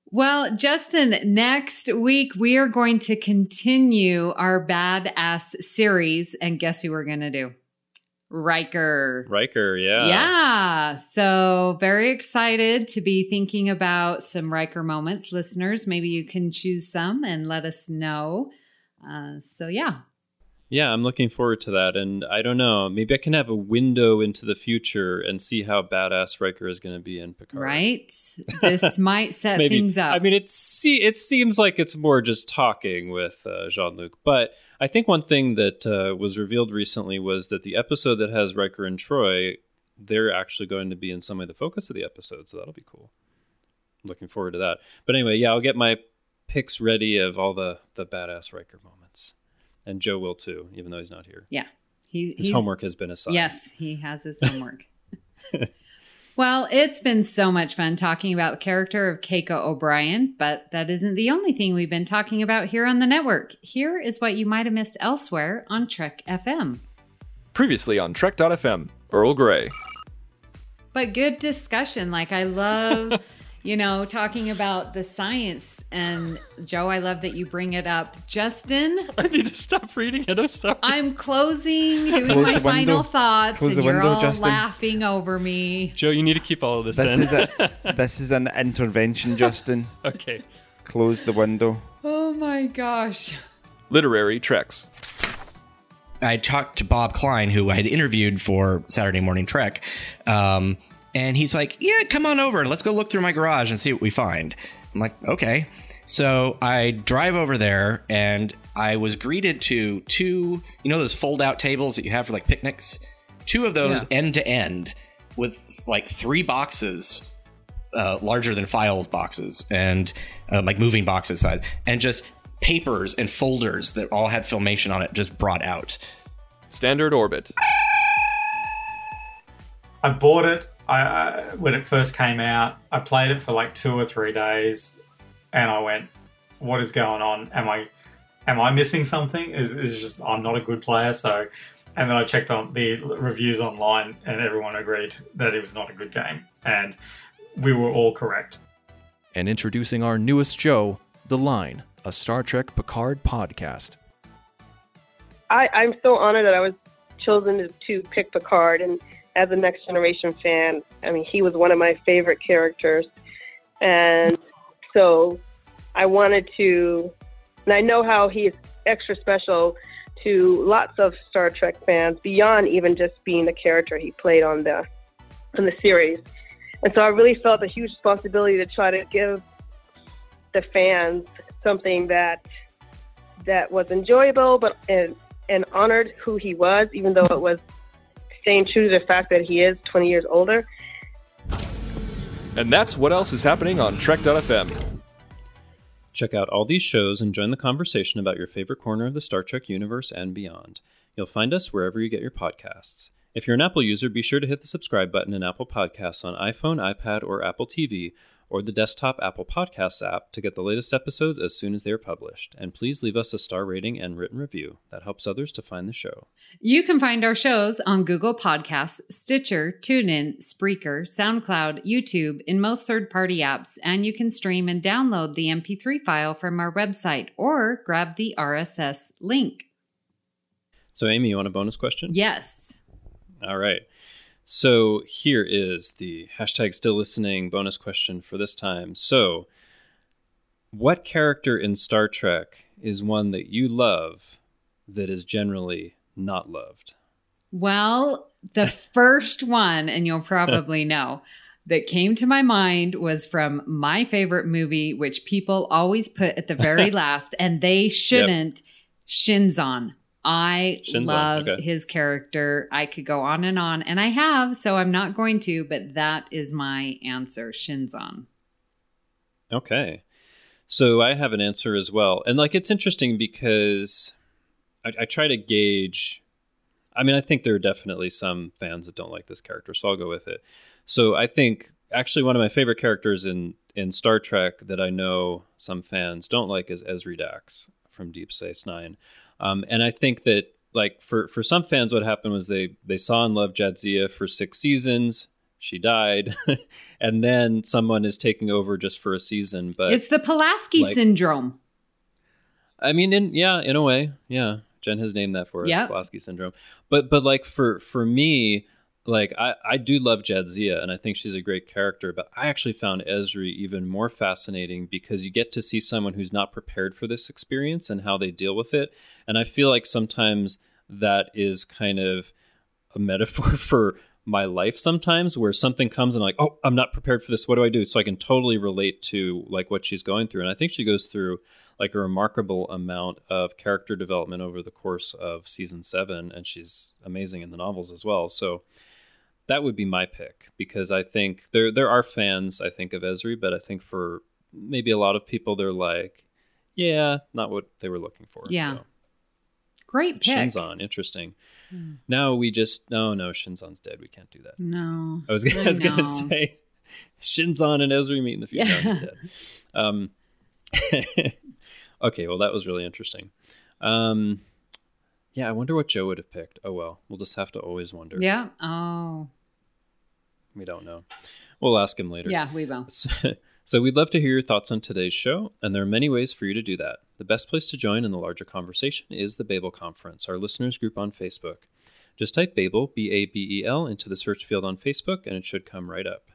Well, Justin, next week we are going to continue our badass series. And guess who we're going to do? Riker. riker yeah Yeah. So, very excited to be thinking about some Riker moments. Listeners, maybe you can choose some and let us know. Uh, so, yeah. Yeah, I'm looking forward to that. And I don't know, maybe I can have a window into the future and see how badass Riker is going to be in Picard. Right. This might set things up. I mean, it see it seems like it's more just talking with uh, Jean Luc, but I think one thing that uh, was revealed recently was that the episode that has Riker and Troi, they're actually going to be in some way the focus of the episode, so that'll be cool. Looking forward to that. But anyway, yeah, I'll get my picks ready of all the the badass Riker moments, and Joe will too, even though he's not here. Yeah, he, His homework has been assigned. Yes, he has his homework. well, it's been so much fun talking about the character of Keiko O'Brien, but that isn't the only thing we've been talking about here on the network. Here is what you might have missed elsewhere on Trek FM. Previously on Trek.fm, Earl Grey. But good discussion. Like, I love, you know, talking about the science. And Joe, I love that you bring it up. Justin, I need to stop reading it. I'm sorry. I'm closing, doing Close my final thoughts, Close and the you're window, all Justin. laughing over me. Joe, you need to keep all of this, This in. is a this is an intervention, Justin. okay. Close the window. Oh my gosh. Literary Treks. I talked to Bob Klein, who I had interviewed for Saturday Morning Trek, um, and he's like, "Yeah, come on over. Let's go look through my garage and see what we find." I'm like, "Okay." So I drive over there, and I was greeted to two, you know, those fold-out tables that you have for like picnics. Two of those end to end with like three boxes uh, larger than file boxes and uh, like moving boxes size, and just papers and folders that all had filmation on it just brought out. Standard Orbit. I bought it I, I, when it first came out. I played it for like two or three days, and I went, "What is going on? Am I, am I missing something? Is is just I'm not a good player?" So, and then I checked on the reviews online, and everyone agreed that it was not a good game, and we were all correct. And introducing our newest show, The Line, a Star Trek Picard podcast. I, I'm so honored that I was chosen to, to pick Picard. And as a Next Generation fan, I mean, he was one of my favorite characters. And so I wanted to, and I know how he is extra special to lots of Star Trek fans beyond even just being the character he played on the on the series. And so I really felt a huge responsibility to try to give the fans something that that was enjoyable, but and and honored who he was, even though it was staying true to the fact that he is 20 years older. And that's what else is happening on Trek.fm. Check out all these shows and join the conversation about your favorite corner of the Star Trek universe and beyond. You'll find us wherever you get your podcasts. If you're an Apple user, be sure to hit the subscribe button in Apple Podcasts on iPhone, iPad, or Apple TV, or the desktop Apple Podcasts app to get the latest episodes as soon as they are published. And please leave us a star rating and written review. That helps others to find the show. You can find our shows on Google Podcasts, Stitcher, TuneIn, Spreaker, SoundCloud, YouTube, in most third party apps, and you can stream and download the MP3 file from our website or grab the RSS link. So, Amy, you want a bonus question? Yes. All right. So here is the hashtag still listening bonus question for this time. So, what character in Star Trek is one that you love that is generally not loved? Well, the first one, and you'll probably know, that came to my mind was from my favorite movie, which people always put at the very last, and they shouldn't Shinzon. I Shinzon, love okay. his character. I could go on and on, and I have, so I'm not going to, but that is my answer Shinzon. Okay. So I have an answer as well. And like it's interesting because I, I try to gauge I mean, I think there are definitely some fans that don't like this character, so I'll go with it. So I think actually one of my favorite characters in in Star Trek that I know some fans don't like is Ezri Dax from Deep Space Nine. Um, and I think that like for for some fans what happened was they they saw and loved Jadzia for six seasons. She died, and then someone is taking over just for a season. But it's the Pulaski like- syndrome. I mean, in yeah, in a way, yeah. Jenn has named that for us, Yep. Pulaski syndrome. But but like for for me, like I I do love Jadzia, and I think she's a great character. But I actually found Ezri even more fascinating because you get to see someone who's not prepared for this experience and how they deal with it. And I feel like sometimes that is kind of a metaphor for my life sometimes where something comes and I'm like oh i'm not prepared for this what do i do so i can totally relate to like what she's going through and i think she goes through like a remarkable amount of character development over the course of season seven and she's amazing in the novels as well so that would be my pick because i think there there are fans i think of ezri but i think for maybe a lot of people they're like yeah not what they were looking for Yeah. so. Great pick. Shinzon, interesting. Hmm. Now we just no no Shinzon's dead. We can't do that. No. I was, I was No. gonna say Shinzon and Ezri meet in the future. Yeah. Instead. Um, okay, well that was really interesting. Um, yeah, I wonder what Joe would have picked. Oh well, we'll just have to always wonder. Yeah. Oh. we don't know. We'll ask him later. Yeah, we will. So we'd love to hear your thoughts on today's show, and there are many ways for you to do that. The best place to join in the larger conversation is the Babel Conference, our listeners group on Facebook. Just type Babel, B A B E L, into the search field on Facebook, and it should come right up.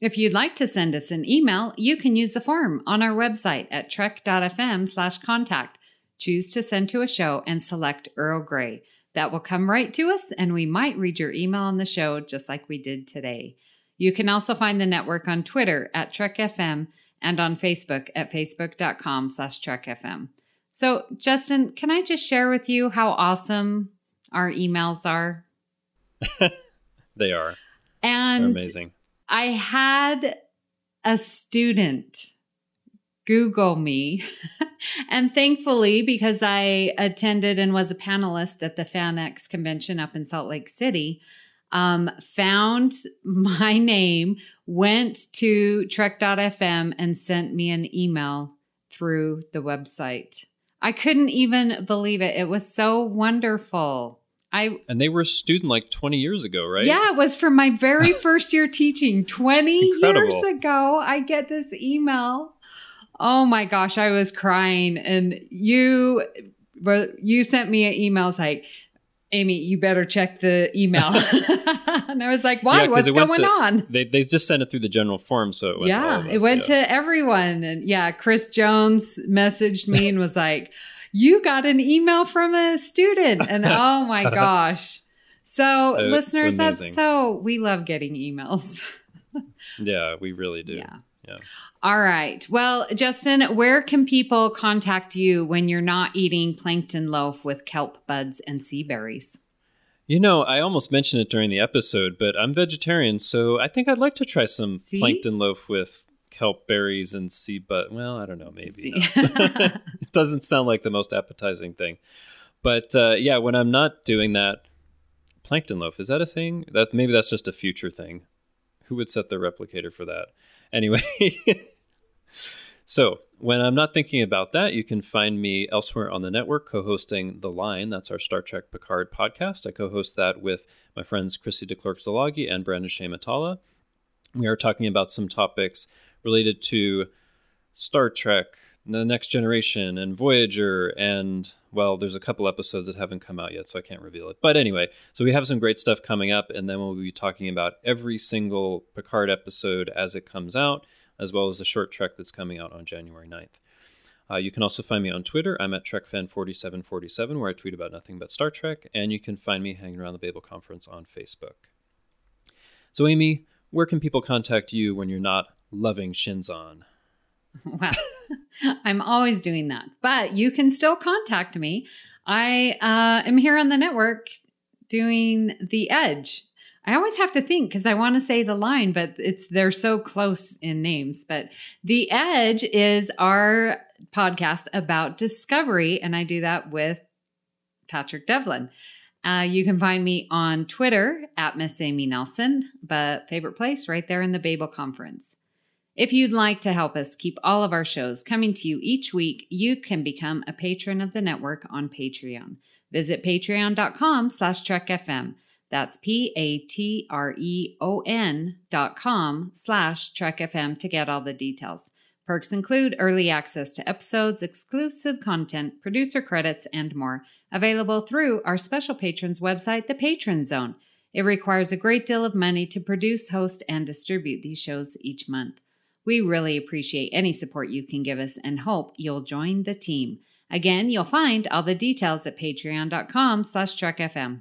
If you'd like to send us an email, you can use the form on our website at trek.fm slash contact. Choose to send to a show and select Earl Grey. That will come right to us, and we might read your email on the show just like we did today. You can also find the network on Twitter at Trek FM and on Facebook at facebook.com slash TrekFM. So, Justin, can I just share with you how awesome our emails are? They are. And They're amazing. I had a student Google me. and thankfully, because I attended and was a panelist at the FanX convention up in Salt Lake City, um, found my name, went to Trek.fm, and sent me an email through the website. I couldn't even believe it. It was so wonderful. I And they were a student like 20 years ago, right? yeah, it was from my very first year teaching 20 years ago. I get this email. Oh my gosh, I was crying. And you were- you sent me an email it's like, Amy, you better check the email. and I was like, why? Yeah, What's going to- on? They, they just sent it through the general form, so it went yeah, of it went yeah. to everyone. And yeah, Chris Jones messaged me and was like, You got an email from a student. And oh my gosh. So, Uh, listeners, that's so, we love getting emails. Yeah, we really do. Yeah. Yeah. All right. Well, Justin, where can people contact you when you're not eating plankton loaf with kelp buds and sea berries? You know, I almost mentioned it during the episode, but I'm vegetarian, so I think I'd like to try some See? plankton loaf with kelp berries and sea but well, I don't know, maybe. It doesn't sound like the most appetizing thing. But uh, yeah, when I'm not doing that, plankton loaf, is that a thing? That maybe that's just a future thing. Who would set the replicator for that? Anyway, so when I'm not thinking about that, you can find me elsewhere on the network co-hosting The Line. That's our Star Trek Picard podcast. I co-host that with my friends Chrissy DeClerc-Zalagi and Brandon Shea Matala. We are talking about some topics related to Star Trek, The Next Generation, and Voyager, and well, there's a couple episodes that haven't come out yet, so I can't reveal it. But anyway, so we have some great stuff coming up, and then we'll be talking about every single Picard episode as it comes out, as well as the short trek that's coming out on January 9th. Uh, you can also find me on Twitter. I'm at TrekFan4747, where I tweet about nothing but Star Trek, and you can find me hanging around the Babel Conference on Facebook. So, Amy, where can people contact you when you're not loving Shinzon? Wow. I'm always doing that. But you can still contact me. I uh, am here on the network doing The Edge. I always have to think because I want to say the line, but it's they're so close in names. But The Edge is our podcast about discovery, and I do that with Patrick Devlin. Uh, you can find me on Twitter at Miss Amy Nelson, but favorite place right there in the Babel Conference. If you'd like to help us keep all of our shows coming to you each week, you can become a patron of the network on Patreon. Visit patreon.com slash trekfm. That's P-A-T-R-E-O-N dot com slash trekfm to get all the details. Perks include early access to episodes, exclusive content, producer credits, and more. Available through our special patrons website, the Patron Zone. It requires a great deal of money to produce, host, and distribute these shows each month. We really appreciate any support you can give us and hope you'll join the team. Again, you'll find all the details at patreon.com slash trekfm.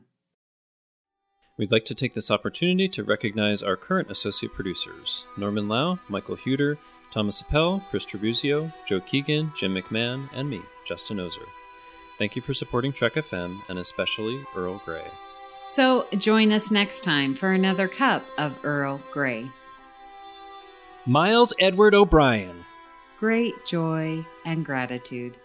We'd like to take this opportunity to recognize our current associate producers Norman Lau, Michael Huter, Thomas Appel, Chris Trabuzio, Joe Keegan, Jim McMahon, and me, Justin Oser. Thank you for supporting Trek FM and especially Earl Grey. So join us next time for another cup of Earl Grey. Miles Edward O'Brien. Great joy and gratitude.